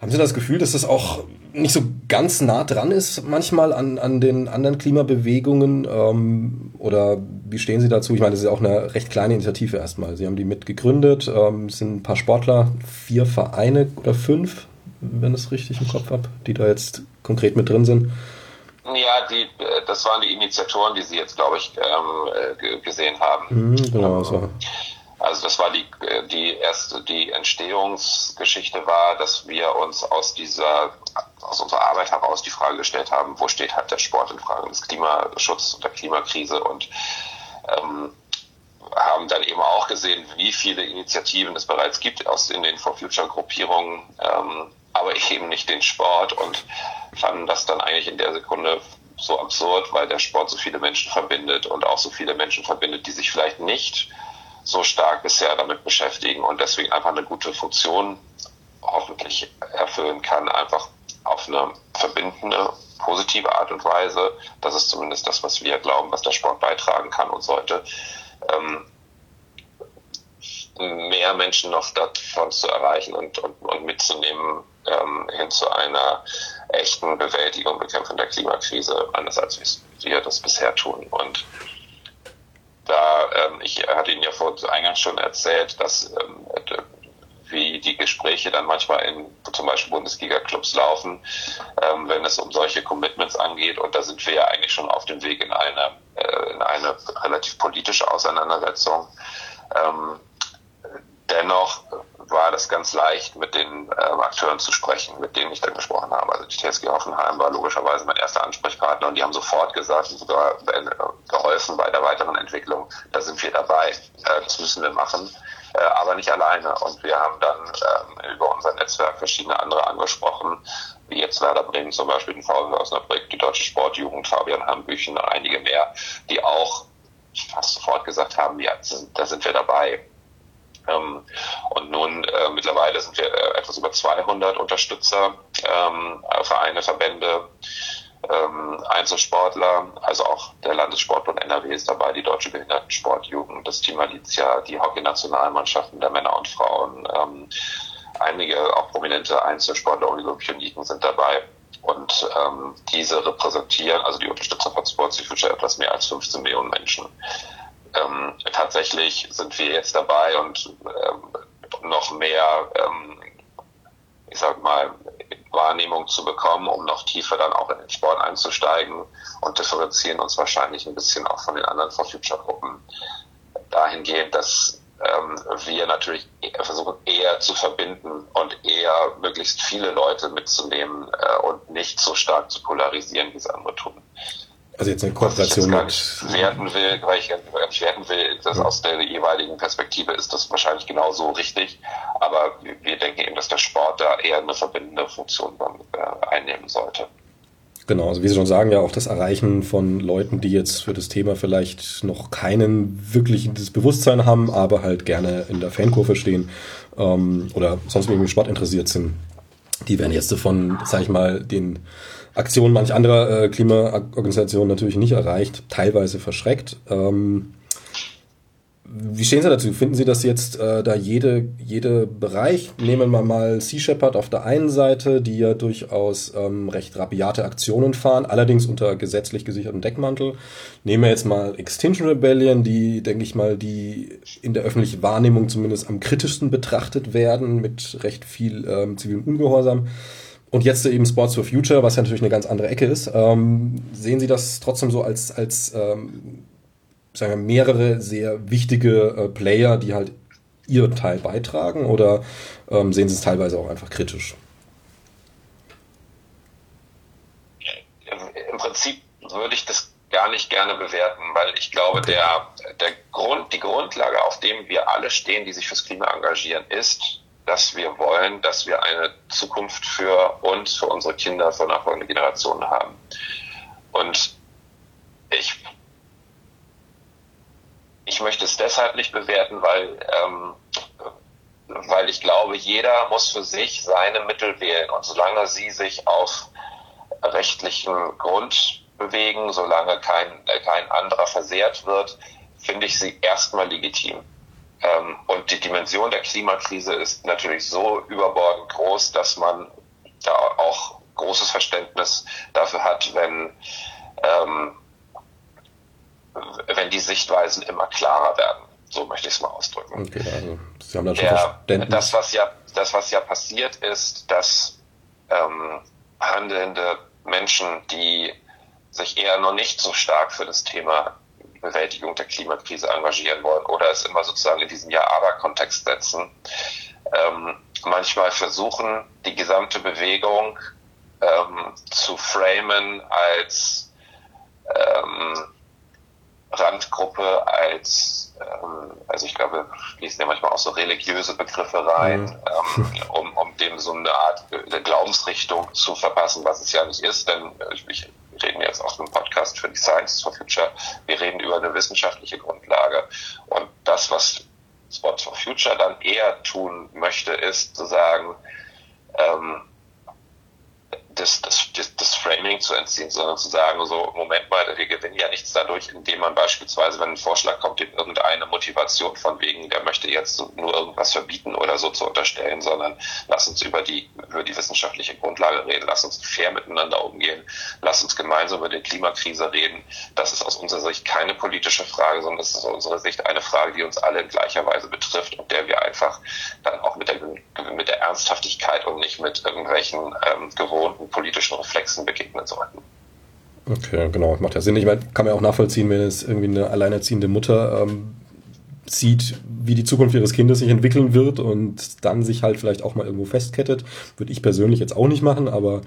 haben Sie das Gefühl, dass das auch nicht so ganz nah dran ist manchmal an, an den anderen Klimabewegungen? Ähm, oder wie stehen Sie dazu? Ich meine, das ist ja auch eine recht kleine Initiative erstmal. Sie haben die mitgegründet, ähm, es sind ein paar Sportler, vier Vereine oder fünf, wenn ich es richtig im Kopf habe, die da jetzt konkret mit drin sind. Ja, die, äh, das waren die Initiatoren, die Sie jetzt, glaube ich, ähm, äh, gesehen haben. Mhm, genau, so. Also das war die, die erste, die Entstehungsgeschichte war, dass wir uns aus dieser, aus unserer Arbeit heraus die Frage gestellt haben, wo steht halt der Sport in Fragen des Klimaschutzes und der Klimakrise und ähm, haben dann eben auch gesehen, wie viele Initiativen es bereits gibt aus in den For Future Gruppierungen, ähm, aber eben nicht den Sport und fanden das dann eigentlich in der Sekunde so absurd, weil der Sport so viele Menschen verbindet und auch so viele Menschen verbindet, die sich vielleicht nicht so stark bisher damit beschäftigen und deswegen einfach eine gute Funktion hoffentlich erfüllen kann, einfach auf eine verbindende, positive Art und Weise. Das ist zumindest das, was wir glauben, was der Sport beitragen kann und sollte. Ähm, mehr Menschen noch davon zu erreichen und, und, und mitzunehmen ähm, hin zu einer echten Bewältigung, und Bekämpfung der Klimakrise, anders als wir das bisher tun. Und da, ähm, ich hatte Ihnen ja vor eingangs schon erzählt, dass ähm, wie die Gespräche dann manchmal in zum Beispiel Bundesliga-Clubs laufen, ähm, wenn es um solche Commitments angeht. Und da sind wir ja eigentlich schon auf dem Weg in eine, äh, in eine relativ politische Auseinandersetzung. Ähm, dennoch war das ganz leicht, mit den äh, Akteuren zu sprechen, mit denen ich dann gesprochen habe. Also die TSG Hoffenheim war logischerweise mein erster Ansprechpartner und die haben sofort gesagt und sogar äh, geholfen bei der weiteren Entwicklung. Da sind wir dabei. Äh, das müssen wir machen, äh, aber nicht alleine. Und wir haben dann ähm, über unser Netzwerk verschiedene andere angesprochen, wie jetzt Werder Bremen zum Beispiel, den VfL Osnabrück, die Deutsche Sportjugend, Fabian Hambüchen, einige mehr, die auch fast sofort gesagt haben, ja, da sind wir dabei. Ähm, und nun äh, mittlerweile sind wir äh, etwas über 200 Unterstützer, ähm, Vereine, Verbände, ähm, Einzelsportler, also auch der Landessportbund NRW ist dabei, die Deutsche Behindertensportjugend, das Team Alicia, die Hockey-Nationalmannschaften der Männer und Frauen, ähm, einige auch prominente Einzelsportler und Olympioniken sind dabei. Und ähm, diese repräsentieren, also die Unterstützer von Sports Future, etwas mehr als 15 Millionen Menschen ähm, tatsächlich sind wir jetzt dabei und ähm, noch mehr, ähm, ich sag mal, Wahrnehmung zu bekommen, um noch tiefer dann auch in den Sport einzusteigen und differenzieren uns wahrscheinlich ein bisschen auch von den anderen For Future Gruppen dahingehend, dass ähm, wir natürlich versuchen eher zu verbinden und eher möglichst viele Leute mitzunehmen äh, und nicht so stark zu polarisieren, wie es andere tun. Also jetzt eine Kooperation mit. werten will, weil ich nicht werten will, das aus der jeweiligen Perspektive ist das wahrscheinlich genauso richtig. Aber wir denken eben, dass der Sport da eher eine verbindende Funktion äh, einnehmen sollte. Genau, also wie Sie schon sagen, ja auch das Erreichen von Leuten, die jetzt für das Thema vielleicht noch keinen wirklichen Bewusstsein haben, aber halt gerne in der Fankurve stehen ähm, oder sonst irgendwie Sport interessiert sind. Die werden jetzt von, sag ich mal, den Aktionen manch anderer äh, Klimaorganisationen natürlich nicht erreicht, teilweise verschreckt. Ähm, wie stehen Sie dazu? Finden Sie, dass jetzt äh, da jede, jede Bereich, nehmen wir mal Sea Shepherd auf der einen Seite, die ja durchaus ähm, recht rabiate Aktionen fahren, allerdings unter gesetzlich gesichertem Deckmantel. Nehmen wir jetzt mal Extinction Rebellion, die, denke ich mal, die in der öffentlichen Wahrnehmung zumindest am kritischsten betrachtet werden, mit recht viel ähm, zivilem Ungehorsam. Und jetzt eben Sports for Future, was ja natürlich eine ganz andere Ecke ist. Ähm, sehen Sie das trotzdem so als, als ähm, sagen wir, mehrere sehr wichtige äh, Player, die halt ihren Teil beitragen oder ähm, sehen Sie es teilweise auch einfach kritisch? Im Prinzip würde ich das gar nicht gerne bewerten, weil ich glaube, der, der Grund, die Grundlage, auf dem wir alle stehen, die sich fürs Klima engagieren, ist, dass wir wollen, dass wir eine Zukunft für uns, für unsere Kinder, für nachfolgende Generationen haben. Und ich ich möchte es deshalb nicht bewerten, weil, ähm, weil ich glaube, jeder muss für sich seine Mittel wählen. Und solange sie sich auf rechtlichen Grund bewegen, solange kein, kein anderer versehrt wird, finde ich sie erstmal legitim. Ähm, und die Dimension der Klimakrise ist natürlich so überbordend groß, dass man da auch großes Verständnis dafür hat, wenn ähm, wenn die Sichtweisen immer klarer werden. So möchte ich es mal ausdrücken. Okay, also Sie haben da schon Der, Verständnis. Das, was ja, das, was ja passiert ist, dass ähm, handelnde Menschen, die sich eher noch nicht so stark für das Thema Bewältigung der Klimakrise engagieren wollen oder es immer sozusagen in diesen Ja-Aber-Kontext setzen, ähm, manchmal versuchen, die gesamte Bewegung ähm, zu framen als ähm, Randgruppe als, ähm, also ich glaube, fließen ja manchmal auch so religiöse Begriffe rein, mhm. ähm, um, um dem so eine Art Glaubensrichtung zu verpassen, was es ja nicht ist, denn ich, ich reden jetzt auf einem Podcast für die Science for Future, wir reden über eine wissenschaftliche Grundlage. Und das, was Spot for Future dann eher tun möchte, ist zu sagen, ähm, das, das, das, Framing zu entziehen, sondern zu sagen, so, Moment mal, wir gewinnen ja nichts dadurch, indem man beispielsweise, wenn ein Vorschlag kommt, in irgendeine Motivation von wegen, der möchte jetzt nur irgendwas verbieten oder so zu unterstellen, sondern lass uns über die, über die wissenschaftliche Grundlage reden, lass uns fair miteinander umgehen, lass uns gemeinsam über die Klimakrise reden. Das ist aus unserer Sicht keine politische Frage, sondern es ist aus unserer Sicht eine Frage, die uns alle in gleicher Weise betrifft und der wir einfach dann auch mit der, mit der Ernsthaftigkeit und nicht mit irgendwelchen ähm, gewohnten politischen Reflexen begegnen sollten. Okay, genau, macht ja Sinn. Ich meine, kann man auch nachvollziehen, wenn es irgendwie eine alleinerziehende Mutter ähm, sieht, wie die Zukunft ihres Kindes sich entwickeln wird und dann sich halt vielleicht auch mal irgendwo festkettet. Würde ich persönlich jetzt auch nicht machen, aber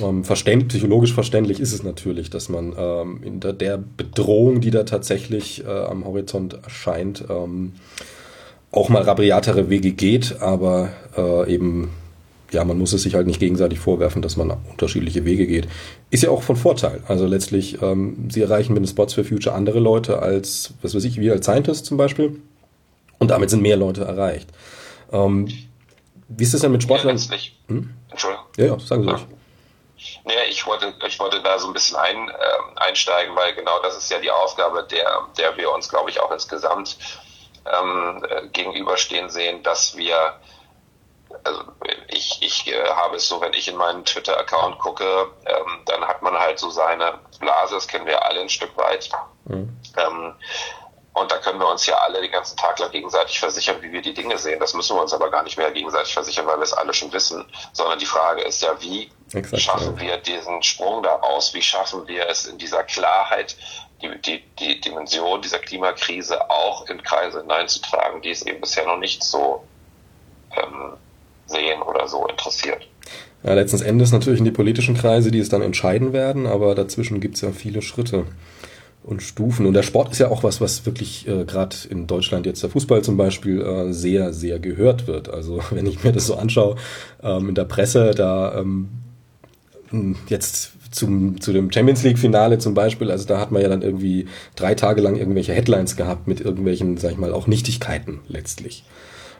ähm, verständ, psychologisch verständlich ist es natürlich, dass man ähm, in der, der, Bedrohung, die da tatsächlich äh, am Horizont erscheint, ähm, auch mal rabriatere Wege geht, aber äh, eben ja, man muss es sich halt nicht gegenseitig vorwerfen, dass man unterschiedliche Wege geht. Ist ja auch von Vorteil. Also letztlich, ähm, sie erreichen mit den Spots for Future andere Leute als, was weiß ich, wir als Scientist zum Beispiel. Und damit sind mehr Leute erreicht. Ähm, wie ist es denn mit Sportlern? Ja, hm? Entschuldigung. Ja, ja, sagen Sie ruhig. Nee, ich wollte, ich wollte da so ein bisschen ein, äh, einsteigen, weil genau das ist ja die Aufgabe, der, der wir uns, glaube ich, auch insgesamt ähm, äh, gegenüberstehen sehen, dass wir also ich, ich äh, habe es so, wenn ich in meinen Twitter-Account gucke, ähm, dann hat man halt so seine Blase, das kennen wir alle ein Stück weit. Mhm. Ähm, und da können wir uns ja alle den ganzen Tag lang gegenseitig versichern, wie wir die Dinge sehen. Das müssen wir uns aber gar nicht mehr gegenseitig versichern, weil wir es alle schon wissen. Sondern die Frage ist ja, wie Exakt, schaffen wir diesen Sprung daraus? Wie schaffen wir es in dieser Klarheit, die, die, die Dimension dieser Klimakrise auch in Kreise hineinzutragen, die es eben bisher noch nicht so ähm, sehen oder so interessiert. Ja, letzten Endes natürlich in die politischen Kreise, die es dann entscheiden werden, aber dazwischen gibt es ja viele Schritte und Stufen. Und der Sport ist ja auch was, was wirklich äh, gerade in Deutschland jetzt der Fußball zum Beispiel äh, sehr, sehr gehört wird. Also wenn ich mir das so anschaue ähm, in der Presse, da ähm, hm, jetzt zum, zu dem Champions League-Finale zum Beispiel, also da hat man ja dann irgendwie drei Tage lang irgendwelche Headlines gehabt mit irgendwelchen, sag ich mal, auch Nichtigkeiten letztlich.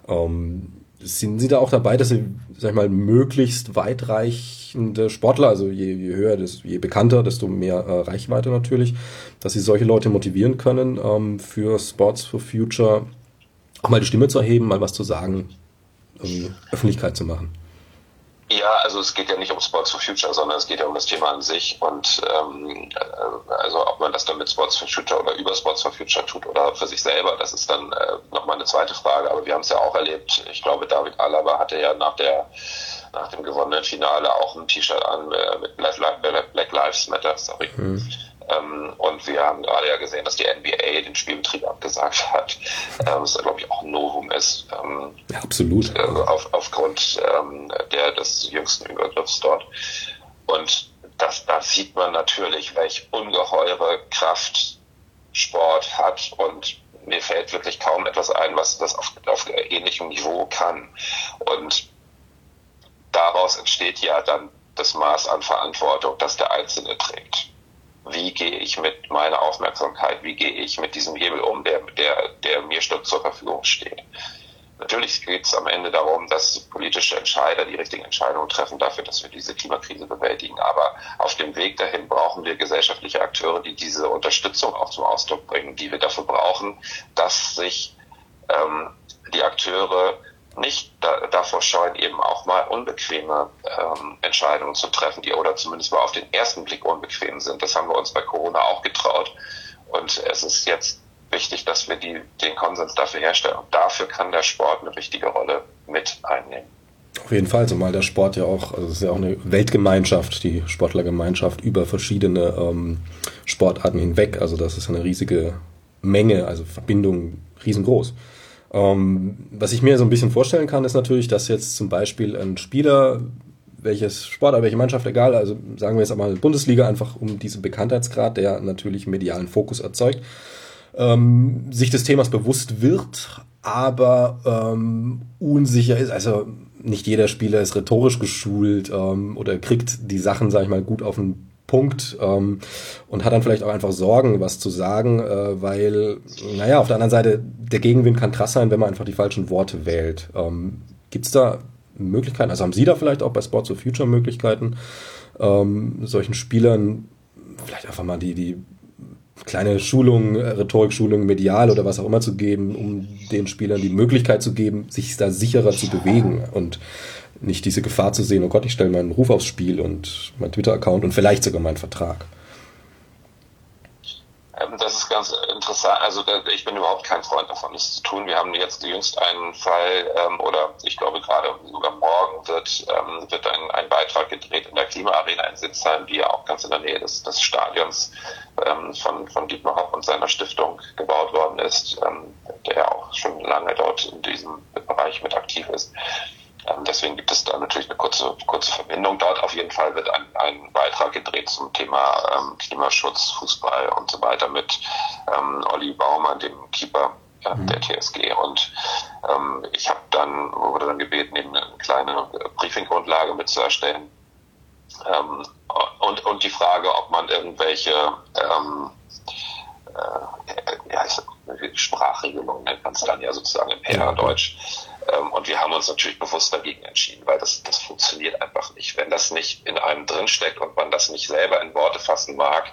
Ähm, sind Sie da auch dabei, dass Sie, sag ich mal, möglichst weitreichende Sportler, also je, je höher, desto, je bekannter, desto mehr äh, Reichweite natürlich, dass Sie solche Leute motivieren können, ähm, für Sports for Future auch mal die Stimme zu erheben, mal was zu sagen, irgendwie Öffentlichkeit zu machen? Ja, also es geht ja nicht um Sports for Future, sondern es geht ja um das Thema an sich und ähm, äh, also ob man das dann mit Sports for Future oder über Sports for Future tut oder für sich selber, das ist dann äh, nochmal eine zweite Frage. Aber wir haben es ja auch erlebt. Ich glaube, David Alaba hatte ja nach der nach dem gewonnenen Finale auch ein T-Shirt an äh, mit Black Lives Matter, sorry. Mhm. Ähm, und wir haben gerade ja gesehen, dass die NBA den Spielbetrieb abgesagt hat, ähm, was glaube ich auch ein Novum ist. Ähm, ja, absolut. Äh, auf, aufgrund ähm, der, des jüngsten Übergriffs dort. Und das, da sieht man natürlich, welche ungeheure Kraft Sport hat und mir fällt wirklich kaum etwas ein, was das auf, auf ähnlichem Niveau kann. Und daraus entsteht ja dann das Maß an Verantwortung, das der Einzelne trägt wie gehe ich mit meiner Aufmerksamkeit, wie gehe ich mit diesem Hebel um, der, der, der mir zur Verfügung steht. Natürlich geht es am Ende darum, dass politische Entscheider die richtigen Entscheidungen treffen dafür, dass wir diese Klimakrise bewältigen. Aber auf dem Weg dahin brauchen wir gesellschaftliche Akteure, die diese Unterstützung auch zum Ausdruck bringen, die wir dafür brauchen, dass sich ähm, die Akteure nicht da, davor scheuen, eben auch mal unbequeme ähm, Entscheidungen zu treffen, die oder zumindest mal auf den ersten Blick unbequem sind. Das haben wir uns bei Corona auch getraut. Und es ist jetzt wichtig, dass wir die, den Konsens dafür herstellen. Und dafür kann der Sport eine wichtige Rolle mit einnehmen. Auf jeden Fall, zumal der Sport ja auch, also es ist ja auch eine Weltgemeinschaft, die Sportlergemeinschaft über verschiedene ähm, Sportarten hinweg. Also das ist eine riesige Menge, also Verbindung riesengroß. Ähm, was ich mir so ein bisschen vorstellen kann, ist natürlich, dass jetzt zum Beispiel ein Spieler, welches Sportler, welche Mannschaft, egal, also sagen wir jetzt einmal Bundesliga, einfach um diesen Bekanntheitsgrad, der natürlich medialen Fokus erzeugt, ähm, sich des Themas bewusst wird, aber ähm, unsicher ist. Also nicht jeder Spieler ist rhetorisch geschult ähm, oder kriegt die Sachen, sag ich mal, gut auf den Punkt ähm, und hat dann vielleicht auch einfach Sorgen, was zu sagen, äh, weil, naja, auf der anderen Seite, der Gegenwind kann krass sein, wenn man einfach die falschen Worte wählt. Ähm, Gibt es da Möglichkeiten, also haben Sie da vielleicht auch bei Sports of Future Möglichkeiten, ähm, solchen Spielern vielleicht einfach mal die, die kleine Schulung, äh, Rhetorikschulung, medial oder was auch immer zu geben, um den Spielern die Möglichkeit zu geben, sich da sicherer zu bewegen und nicht diese Gefahr zu sehen, oh Gott, ich stelle meinen Ruf aufs Spiel und mein Twitter-Account und vielleicht sogar meinen Vertrag. Ähm, das ist ganz interessant. Also ich bin überhaupt kein Freund davon, das zu tun. Wir haben jetzt jüngst einen Fall, ähm, oder ich glaube gerade sogar morgen wird, ähm, wird ein, ein Beitrag gedreht in der Klimaarena in Sitzheim, die ja auch ganz in der Nähe des, des Stadions von, von Dietmar Hopp und seiner Stiftung gebaut worden ist, der auch schon lange dort in diesem Bereich mit aktiv ist. Ähm, deswegen gibt es da natürlich eine kurze, kurze Verbindung. Dort auf jeden Fall wird ein, ein Beitrag gedreht zum Thema ähm, Klimaschutz, Fußball und so weiter mit ähm, Olli Baumann, dem Keeper äh, mhm. der TSG. Und ähm, ich habe dann, wurde dann gebeten, eben eine kleine Briefinggrundlage mit zu erstellen. Ähm, und, und die Frage, ob man irgendwelche ähm, äh, ja, Sprachregelungen nennt man es dann ja sozusagen im PR-Deutsch. Ähm, und wir haben uns natürlich bewusst dagegen entschieden, weil das, das funktioniert einfach nicht. Wenn das nicht in einem drinsteckt und man das nicht selber in Worte fassen mag,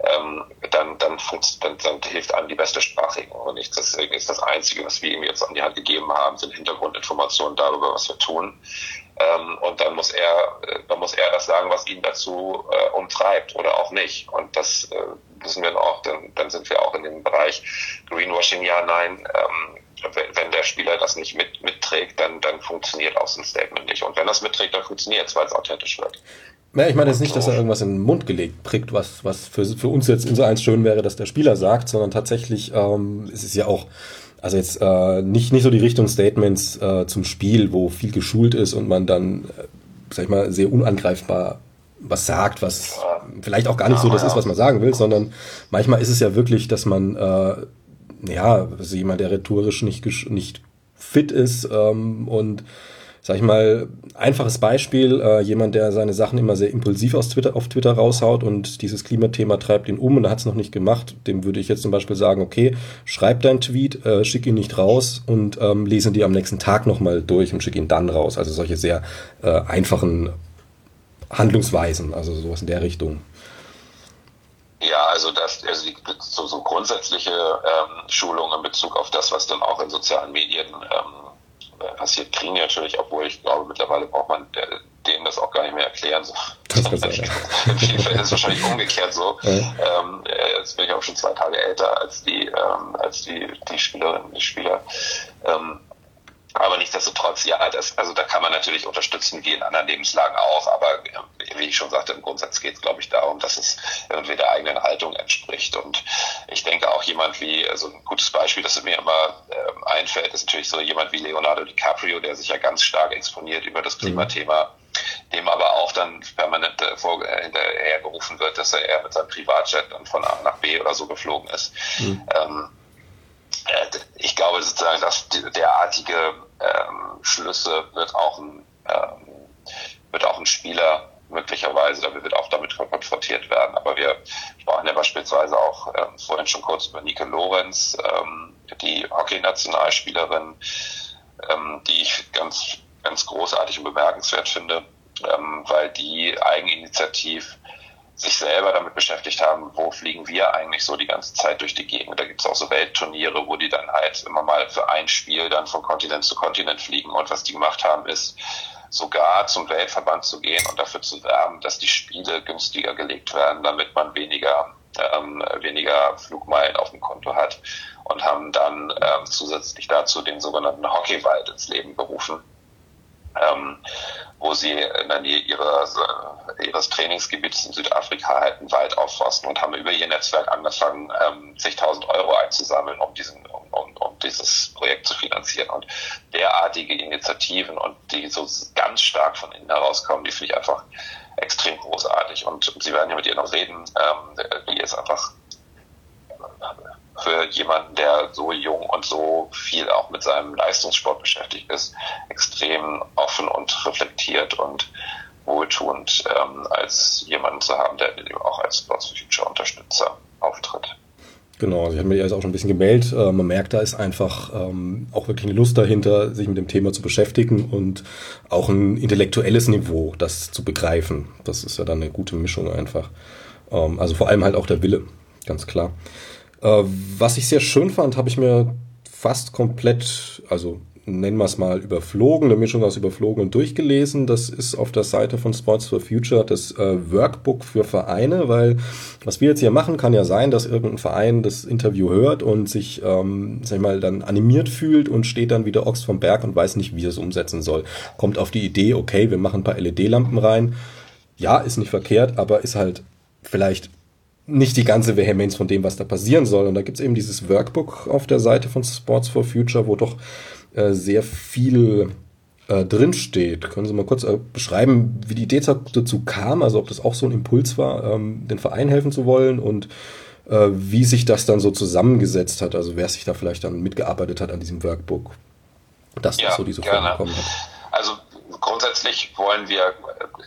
ähm, dann, dann, dann, dann hilft einem die beste Sprachregelung nichts. Deswegen ist das Einzige, was wir ihm jetzt an die Hand gegeben haben, sind Hintergrundinformationen darüber, was wir tun. Ähm, und dann muss er, äh, dann muss er das sagen, was ihn dazu äh, umtreibt oder auch nicht. Und das äh, wissen wir auch, dann, dann sind wir auch in dem Bereich Greenwashing, ja, nein. Ähm, wenn, wenn der Spieler das nicht mit, mitträgt, dann, dann funktioniert auch so ein Statement nicht. Und wenn das mitträgt, dann funktioniert es, weil es authentisch wird. Ja, ich meine jetzt nicht, dass er irgendwas in den Mund gelegt kriegt, was, was für, für uns jetzt so eins schön wäre, dass der Spieler sagt, sondern tatsächlich ähm, es ist ja auch, also jetzt äh, nicht, nicht so die Richtung Statements äh, zum Spiel, wo viel geschult ist und man dann, äh, sag ich mal, sehr unangreifbar was sagt, was vielleicht auch gar nicht so das ist, was man sagen will, sondern manchmal ist es ja wirklich, dass man äh, ja, also jemand, der rhetorisch nicht, nicht fit ist ähm, und sag ich mal, einfaches Beispiel, äh, jemand, der seine Sachen immer sehr impulsiv aus Twitter, auf Twitter raushaut und dieses Klimathema treibt ihn um und er hat es noch nicht gemacht, dem würde ich jetzt zum Beispiel sagen, okay, schreib deinen Tweet, äh, schick ihn nicht raus und ähm, lese ihn dir am nächsten Tag nochmal durch und schick ihn dann raus. Also solche sehr äh, einfachen Handlungsweisen, also sowas in der Richtung. Ja, also das, also die, so, so grundsätzliche ähm, Schulung in Bezug auf das, was dann auch in sozialen Medien ähm, passiert, kriegen die natürlich, obwohl ich glaube, mittlerweile braucht man denen das auch gar nicht mehr erklären. So. In vielen Fällen ist es wahrscheinlich umgekehrt so. Ja. Ähm, jetzt bin ich auch schon zwei Tage älter als die, ähm, als die, die Spielerinnen, die Spieler. Ähm, aber nichtsdestotrotz, ja, das, also da kann man natürlich unterstützen, wie in anderen Lebenslagen auch. Aber wie ich schon sagte, im Grundsatz geht es, glaube ich, darum, dass es irgendwie der eigenen Haltung entspricht. Und ich denke auch jemand wie, also ein gutes Beispiel, das mir immer äh, einfällt, ist natürlich so jemand wie Leonardo DiCaprio, der sich ja ganz stark exponiert über das mhm. Klimathema. Dem aber auch dann permanent äh, vor, äh, hinterhergerufen wird, dass er eher mit seinem Privatjet dann von A nach B oder so geflogen ist. Mhm. Ähm, äh, ich glaube sozusagen, dass derartige ähm, Schlüsse wird auch ein, ähm, wird auch ein Spieler möglicherweise, da wird auch damit konfrontiert werden. Aber wir sprachen ja beispielsweise auch ähm, vorhin schon kurz über Nike Lorenz, ähm, die Hockey-Nationalspielerin, ähm, die ich ganz, ganz großartig und bemerkenswert finde, ähm, weil die eigeninitiativ sich selber damit beschäftigt haben, wo fliegen wir eigentlich so die ganze Zeit durch die Gegend. Da gibt es auch so Weltturniere, wo die dann halt immer mal für ein Spiel dann von Kontinent zu Kontinent fliegen. Und was die gemacht haben, ist sogar zum Weltverband zu gehen und dafür zu werben, dass die Spiele günstiger gelegt werden, damit man weniger ähm, weniger Flugmeilen auf dem Konto hat und haben dann ähm, zusätzlich dazu den sogenannten Hockeywald ins Leben berufen. Ähm, wo sie in der Nähe ihres, ihres Trainingsgebiets in Südafrika halt einen Wald aufforsten und haben über ihr Netzwerk angefangen, ähm, zigtausend Euro einzusammeln, um diesen, um, um, um dieses Projekt zu finanzieren. Und derartige Initiativen und die so ganz stark von innen herauskommen, die finde ich einfach extrem großartig. Und Sie werden ja mit ihr noch reden, ähm, die ist einfach für jemanden, der so jung und so viel auch mit seinem Leistungssport beschäftigt ist, extrem offen und reflektiert und wohltuend ähm, als jemanden zu haben, der auch als Sports Future Unterstützer auftritt. Genau, also ich habe mir jetzt auch schon ein bisschen gemeldet. Äh, man merkt, da ist einfach ähm, auch wirklich eine Lust dahinter, sich mit dem Thema zu beschäftigen und auch ein intellektuelles Niveau, das zu begreifen. Das ist ja dann eine gute Mischung einfach. Ähm, also vor allem halt auch der Wille, ganz klar. Äh, was ich sehr schön fand, habe ich mir fast komplett, also nennen wir es mal überflogen, eine Mischung aus überflogen und durchgelesen. Das ist auf der Seite von Sports for Future das äh, Workbook für Vereine, weil was wir jetzt hier machen, kann ja sein, dass irgendein Verein das Interview hört und sich, ähm, sag ich mal, dann animiert fühlt und steht dann wieder Ochs vom Berg und weiß nicht, wie er es umsetzen soll. Kommt auf die Idee, okay, wir machen ein paar LED-Lampen rein. Ja, ist nicht verkehrt, aber ist halt vielleicht nicht die ganze Vehemenz von dem, was da passieren soll. Und da gibt's eben dieses Workbook auf der Seite von Sports for Future, wo doch äh, sehr viel äh, drinsteht. Können Sie mal kurz äh, beschreiben, wie die Idee dazu kam, also ob das auch so ein Impuls war, ähm, den Verein helfen zu wollen und äh, wie sich das dann so zusammengesetzt hat, also wer sich da vielleicht dann mitgearbeitet hat an diesem Workbook. Das ja, ist so diese Form bekommen hat. Also grundsätzlich wollen wir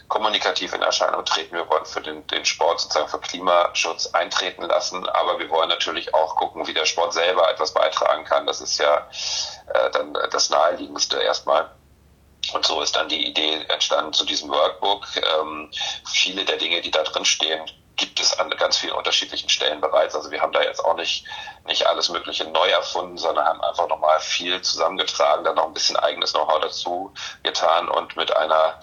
kommunikativ in Erscheinung treten. Wir wollen für den, den Sport sozusagen für Klimaschutz eintreten lassen, aber wir wollen natürlich auch gucken, wie der Sport selber etwas beitragen kann. Das ist ja äh, dann das Naheliegendste erstmal. Und so ist dann die Idee entstanden zu diesem Workbook. Ähm, viele der Dinge, die da drin stehen, gibt es an ganz vielen unterschiedlichen Stellen bereits. Also wir haben da jetzt auch nicht, nicht alles Mögliche neu erfunden, sondern haben einfach nochmal viel zusammengetragen, dann noch ein bisschen eigenes Know-how dazu getan und mit einer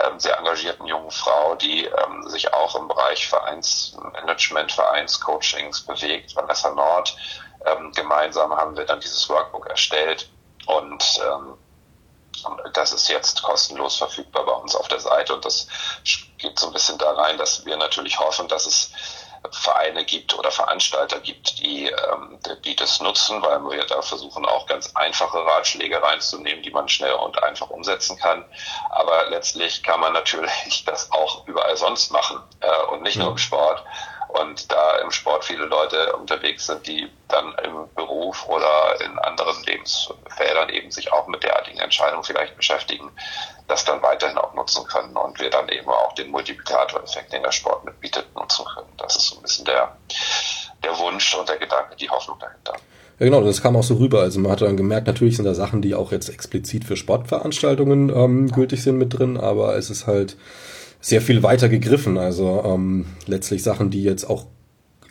ähm, sehr engagierten jungen Frau, die ähm, sich auch im Bereich Vereinsmanagement, Vereinscoachings bewegt, Vanessa Nord. Ähm, gemeinsam haben wir dann dieses Workbook erstellt und ähm, das ist jetzt kostenlos verfügbar bei uns auf der Seite und das geht so ein bisschen da rein, dass wir natürlich hoffen, dass es Vereine gibt oder Veranstalter gibt, die, ähm, die das nutzen, weil wir da versuchen auch ganz einfache Ratschläge reinzunehmen, die man schnell und einfach umsetzen kann. Aber letztlich kann man natürlich das auch überall sonst machen äh, und nicht nur im Sport. Und da im Sport viele Leute unterwegs sind, die dann im Beruf oder in anderen Lebensfeldern eben sich auch mit derartigen Entscheidungen vielleicht beschäftigen, das dann weiterhin auch nutzen können und wir dann eben auch den Multiplikatoreffekt, den der Sport mitbietet, nutzen können. Das ist so ein bisschen der, der Wunsch und der Gedanke, die Hoffnung dahinter. Ja, genau, das kam auch so rüber. Also man hat dann gemerkt, natürlich sind da Sachen, die auch jetzt explizit für Sportveranstaltungen ähm, gültig sind mit drin, aber es ist halt sehr viel weiter gegriffen. Also ähm, letztlich Sachen, die jetzt auch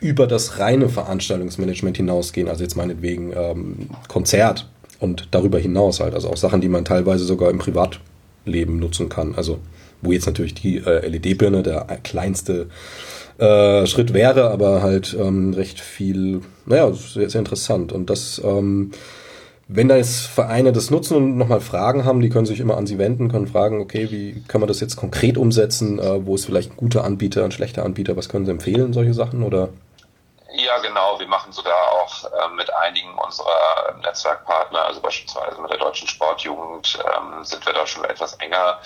über das reine Veranstaltungsmanagement hinausgehen, also jetzt meinetwegen ähm, Konzert und darüber hinaus halt, also auch Sachen, die man teilweise sogar im Privatleben nutzen kann. Also wo jetzt natürlich die äh, LED-Birne der kleinste äh, Schritt wäre, aber halt ähm, recht viel, naja, sehr, sehr interessant. Und das ähm, wenn da jetzt Vereine das nutzen und nochmal Fragen haben, die können sich immer an Sie wenden, können fragen, okay, wie kann man das jetzt konkret umsetzen? Äh, wo ist vielleicht ein guter Anbieter, ein schlechter Anbieter? Was können Sie empfehlen, solche Sachen? Oder? Ja, genau. Wir machen sogar auch äh, mit einigen unserer Netzwerkpartner, also beispielsweise mit der Deutschen Sportjugend, ähm, sind wir da schon etwas enger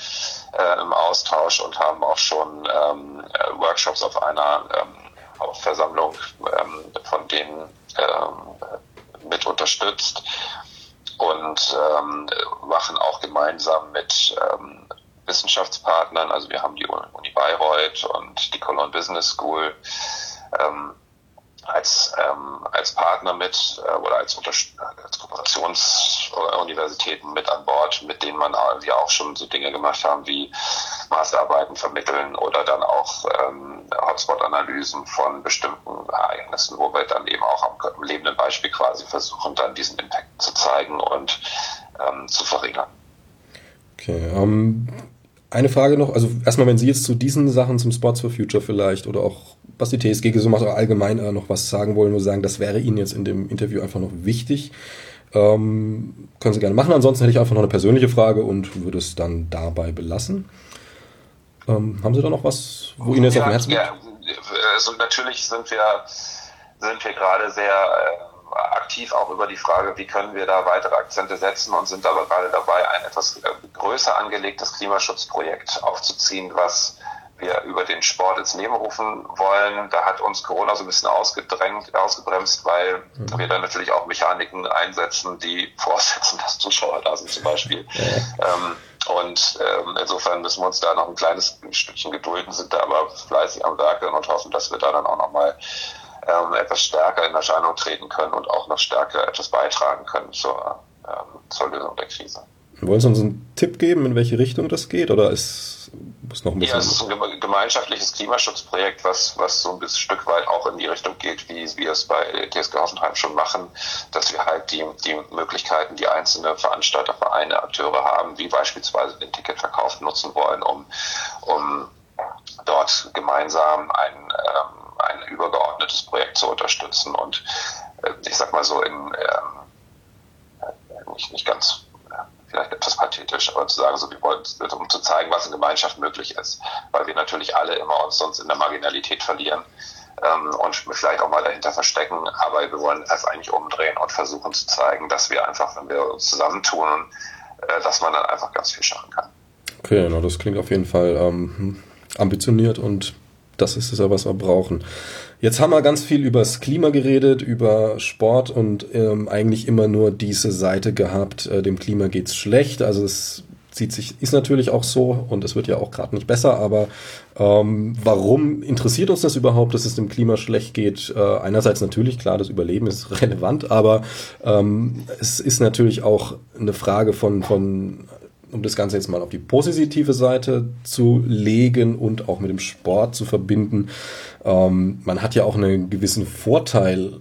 äh, im Austausch und haben auch schon ähm, Workshops auf einer ähm, Versammlung ähm, von denen ähm, mit unterstützt und ähm, machen auch gemeinsam mit ähm, Wissenschaftspartnern, also wir haben die Uni Bayreuth und die Cologne Business School. Ähm, als, ähm, als Partner mit äh, oder als, als Kooperationsuniversitäten mit an Bord, mit denen man wir auch schon so Dinge gemacht haben wie Masterarbeiten vermitteln oder dann auch ähm, Hotspot-Analysen von bestimmten Ereignissen, wo wir dann eben auch am lebenden Beispiel quasi versuchen, dann diesen Impact zu zeigen und ähm, zu verringern. Okay, um, ähm, eine Frage noch, also erstmal, wenn Sie jetzt zu diesen Sachen zum Sports for Future vielleicht oder auch was die TSG so macht, oder allgemein äh, noch was sagen wollen, nur sagen, das wäre Ihnen jetzt in dem Interview einfach noch wichtig. Ähm, können Sie gerne machen. Ansonsten hätte ich einfach noch eine persönliche Frage und würde es dann dabei belassen. Ähm, haben Sie da noch was, wo Ihnen jetzt ja, auf dem Herzen liegt? Ja, also natürlich sind wir, sind wir gerade sehr äh, aktiv auch über die Frage, wie können wir da weitere Akzente setzen und sind aber gerade dabei, ein etwas äh, größer angelegtes Klimaschutzprojekt aufzuziehen, was wir über den Sport ins Leben rufen wollen. Da hat uns Corona so ein bisschen ausgedrängt, ausgebremst, weil mhm. wir dann natürlich auch Mechaniken einsetzen, die voraussetzen, dass Zuschauer da sind zum Beispiel. Ähm, und ähm, insofern müssen wir uns da noch ein kleines Stückchen gedulden, sind da aber fleißig am Werke und hoffen, dass wir da dann auch nochmal ähm, etwas stärker in Erscheinung treten können und auch noch stärker etwas beitragen können zur, ähm, zur Lösung der Krise. Wollen Sie uns einen Tipp geben, in welche Richtung das geht? Oder ist muss noch ein bisschen. Ja, es ist ein gemeinschaftliches Klimaschutzprojekt, was, was so ein bisschen Stück weit auch in die Richtung geht, wie wir es bei TSG Hoffenheim schon machen, dass wir halt die, die Möglichkeiten, die einzelne Veranstalter, Vereine, Akteure haben, wie beispielsweise den Ticketverkauf nutzen wollen, um, um dort gemeinsam ein, ähm, ein übergeordnetes Projekt zu unterstützen und äh, ich sag mal so in ähm, nicht, nicht ganz vielleicht etwas pathetisch, aber zu sagen, so wir wollen, um zu zeigen, was in Gemeinschaft möglich ist, weil wir natürlich alle immer uns sonst in der Marginalität verlieren ähm, und vielleicht auch mal dahinter verstecken, aber wir wollen es eigentlich umdrehen und versuchen zu zeigen, dass wir einfach, wenn wir uns zusammentun, äh, dass man dann einfach ganz viel schaffen kann. Okay, genau, das klingt auf jeden Fall ähm, ambitioniert und das ist es ja, was wir brauchen. Jetzt haben wir ganz viel über das Klima geredet, über Sport und ähm, eigentlich immer nur diese Seite gehabt, äh, dem Klima geht's schlecht. Also es zieht sich, ist natürlich auch so und es wird ja auch gerade nicht besser, aber ähm, warum interessiert uns das überhaupt, dass es dem Klima schlecht geht? Äh, einerseits natürlich, klar, das Überleben ist relevant, aber ähm, es ist natürlich auch eine Frage von, von um das Ganze jetzt mal auf die positive Seite zu legen und auch mit dem Sport zu verbinden. Ähm, man hat ja auch einen gewissen Vorteil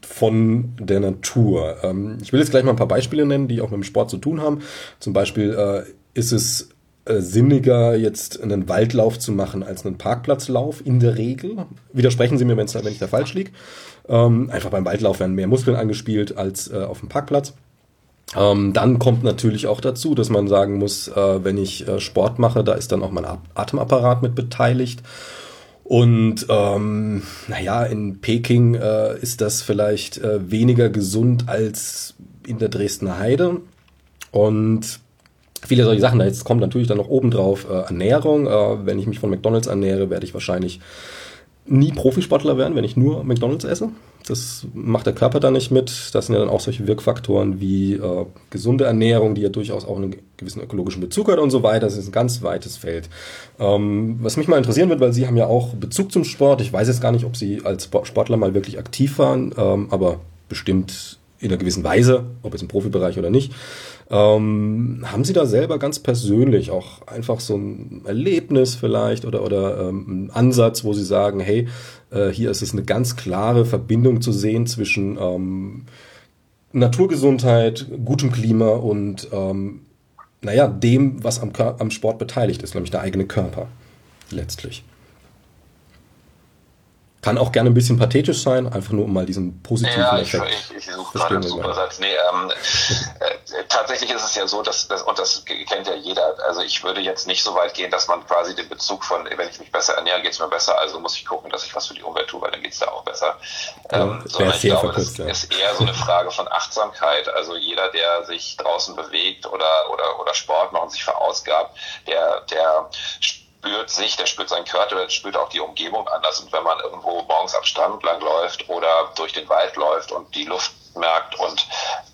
von der Natur. Ähm, ich will jetzt gleich mal ein paar Beispiele nennen, die auch mit dem Sport zu tun haben. Zum Beispiel äh, ist es äh, sinniger, jetzt einen Waldlauf zu machen als einen Parkplatzlauf in der Regel. Widersprechen Sie mir, wenn ich da falsch liege. Ähm, einfach beim Waldlauf werden mehr Muskeln angespielt als äh, auf dem Parkplatz. Ähm, dann kommt natürlich auch dazu, dass man sagen muss, äh, wenn ich äh, Sport mache, da ist dann auch mein Atemapparat mit beteiligt. Und ähm, naja, in Peking äh, ist das vielleicht äh, weniger gesund als in der Dresdner Heide. Und viele solche Sachen. Jetzt kommt natürlich dann noch obendrauf äh, Ernährung. Äh, wenn ich mich von McDonalds ernähre, werde ich wahrscheinlich nie Profisportler werden, wenn ich nur McDonalds esse. Das macht der Körper da nicht mit. Das sind ja dann auch solche Wirkfaktoren wie äh, gesunde Ernährung, die ja durchaus auch einen gewissen ökologischen Bezug hat und so weiter. Das ist ein ganz weites Feld. Ähm, was mich mal interessieren wird, weil Sie haben ja auch Bezug zum Sport. Ich weiß jetzt gar nicht, ob Sie als Sportler mal wirklich aktiv waren, ähm, aber bestimmt in einer gewissen Weise, ob jetzt im Profibereich oder nicht. Ähm, haben Sie da selber ganz persönlich auch einfach so ein Erlebnis vielleicht oder, oder ähm, einen Ansatz, wo Sie sagen, hey, äh, hier ist es eine ganz klare Verbindung zu sehen zwischen ähm, Naturgesundheit, gutem Klima und ähm, naja, dem, was am, am Sport beteiligt ist, nämlich der eigene Körper letztlich. Kann auch gerne ein bisschen pathetisch sein, einfach nur um mal diesen positiven ja, Effekt ich, ich, ich suche gerade einen super Satz. Nee, ähm, äh, tatsächlich ist es ja so, dass, dass, und das kennt ja jeder, also ich würde jetzt nicht so weit gehen, dass man quasi den Bezug von, wenn ich mich besser ernähre, geht es mir besser, also muss ich gucken, dass ich was für die Umwelt tue, weil dann geht es da auch besser. Ja, ähm, sondern ich glaube, verkürzt, das ja. ist eher so eine Frage von Achtsamkeit. Also jeder, der sich draußen bewegt oder, oder, oder Sport macht und sich verausgabt, der, der spürt sich, der spürt seinen Körper, der spürt auch die Umgebung anders. Und wenn man irgendwo morgens am Strand lang läuft oder durch den Wald läuft und die Luft merkt und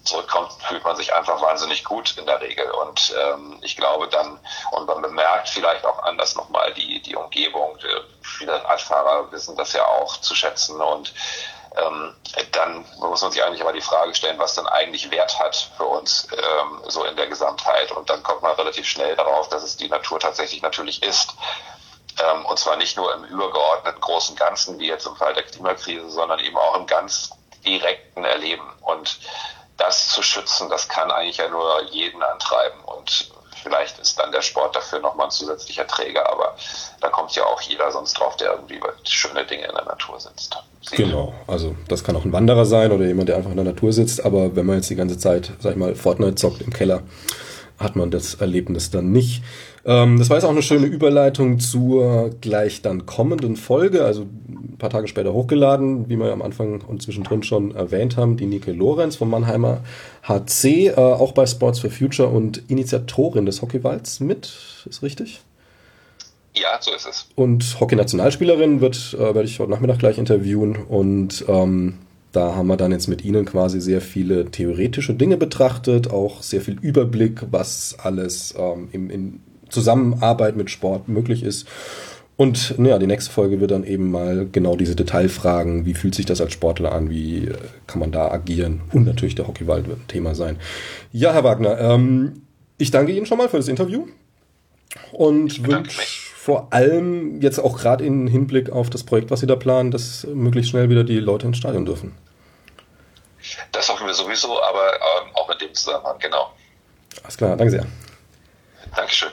zurückkommt, fühlt man sich einfach wahnsinnig gut in der Regel. Und ähm, ich glaube dann, und man bemerkt vielleicht auch anders nochmal die, die Umgebung. Viele Radfahrer wissen das ja auch zu schätzen und ähm, dann muss man sich eigentlich aber die Frage stellen, was dann eigentlich Wert hat für uns ähm, so in der Gesamtheit. Und dann kommt man relativ schnell darauf, dass es die Natur tatsächlich natürlich ist. Ähm, und zwar nicht nur im übergeordneten großen Ganzen, wie jetzt im Fall der Klimakrise, sondern eben auch im ganz direkten Erleben. Und das zu schützen, das kann eigentlich ja nur jeden antreiben. Und vielleicht ist dann der Sport dafür nochmal ein zusätzlicher Träger, aber da kommt ja auch jeder sonst drauf, der irgendwie schöne Dinge in der Natur sitzt. Sieht. Genau, also das kann auch ein Wanderer sein oder jemand, der einfach in der Natur sitzt, aber wenn man jetzt die ganze Zeit, sag ich mal, Fortnite zockt im Keller, hat man das Erlebnis dann nicht. Ähm, das war jetzt auch eine schöne Überleitung zur gleich dann kommenden Folge, also ein paar Tage später hochgeladen, wie wir am Anfang und zwischendrin schon erwähnt haben, die Nike Lorenz vom Mannheimer HC, äh, auch bei Sports for Future und Initiatorin des Hockeywalds mit, ist richtig? Ja, so ist es. Und Hockey-Nationalspielerin wird, äh, werde ich heute Nachmittag gleich interviewen und ähm, da haben wir dann jetzt mit Ihnen quasi sehr viele theoretische Dinge betrachtet, auch sehr viel Überblick, was alles ähm, im, in Zusammenarbeit mit Sport möglich ist. Und ja, die nächste Folge wird dann eben mal genau diese Detailfragen, wie fühlt sich das als Sportler an, wie äh, kann man da agieren und natürlich der Hockeywald wird ein Thema sein. Ja, Herr Wagner, ähm, ich danke Ihnen schon mal für das Interview und wünsche vor allem jetzt auch gerade im Hinblick auf das Projekt, was Sie da planen, dass möglichst schnell wieder die Leute ins Stadion dürfen. Das hoffen wir sowieso, aber ähm, auch in dem Zusammenhang, genau. Alles klar, danke sehr. Dankeschön.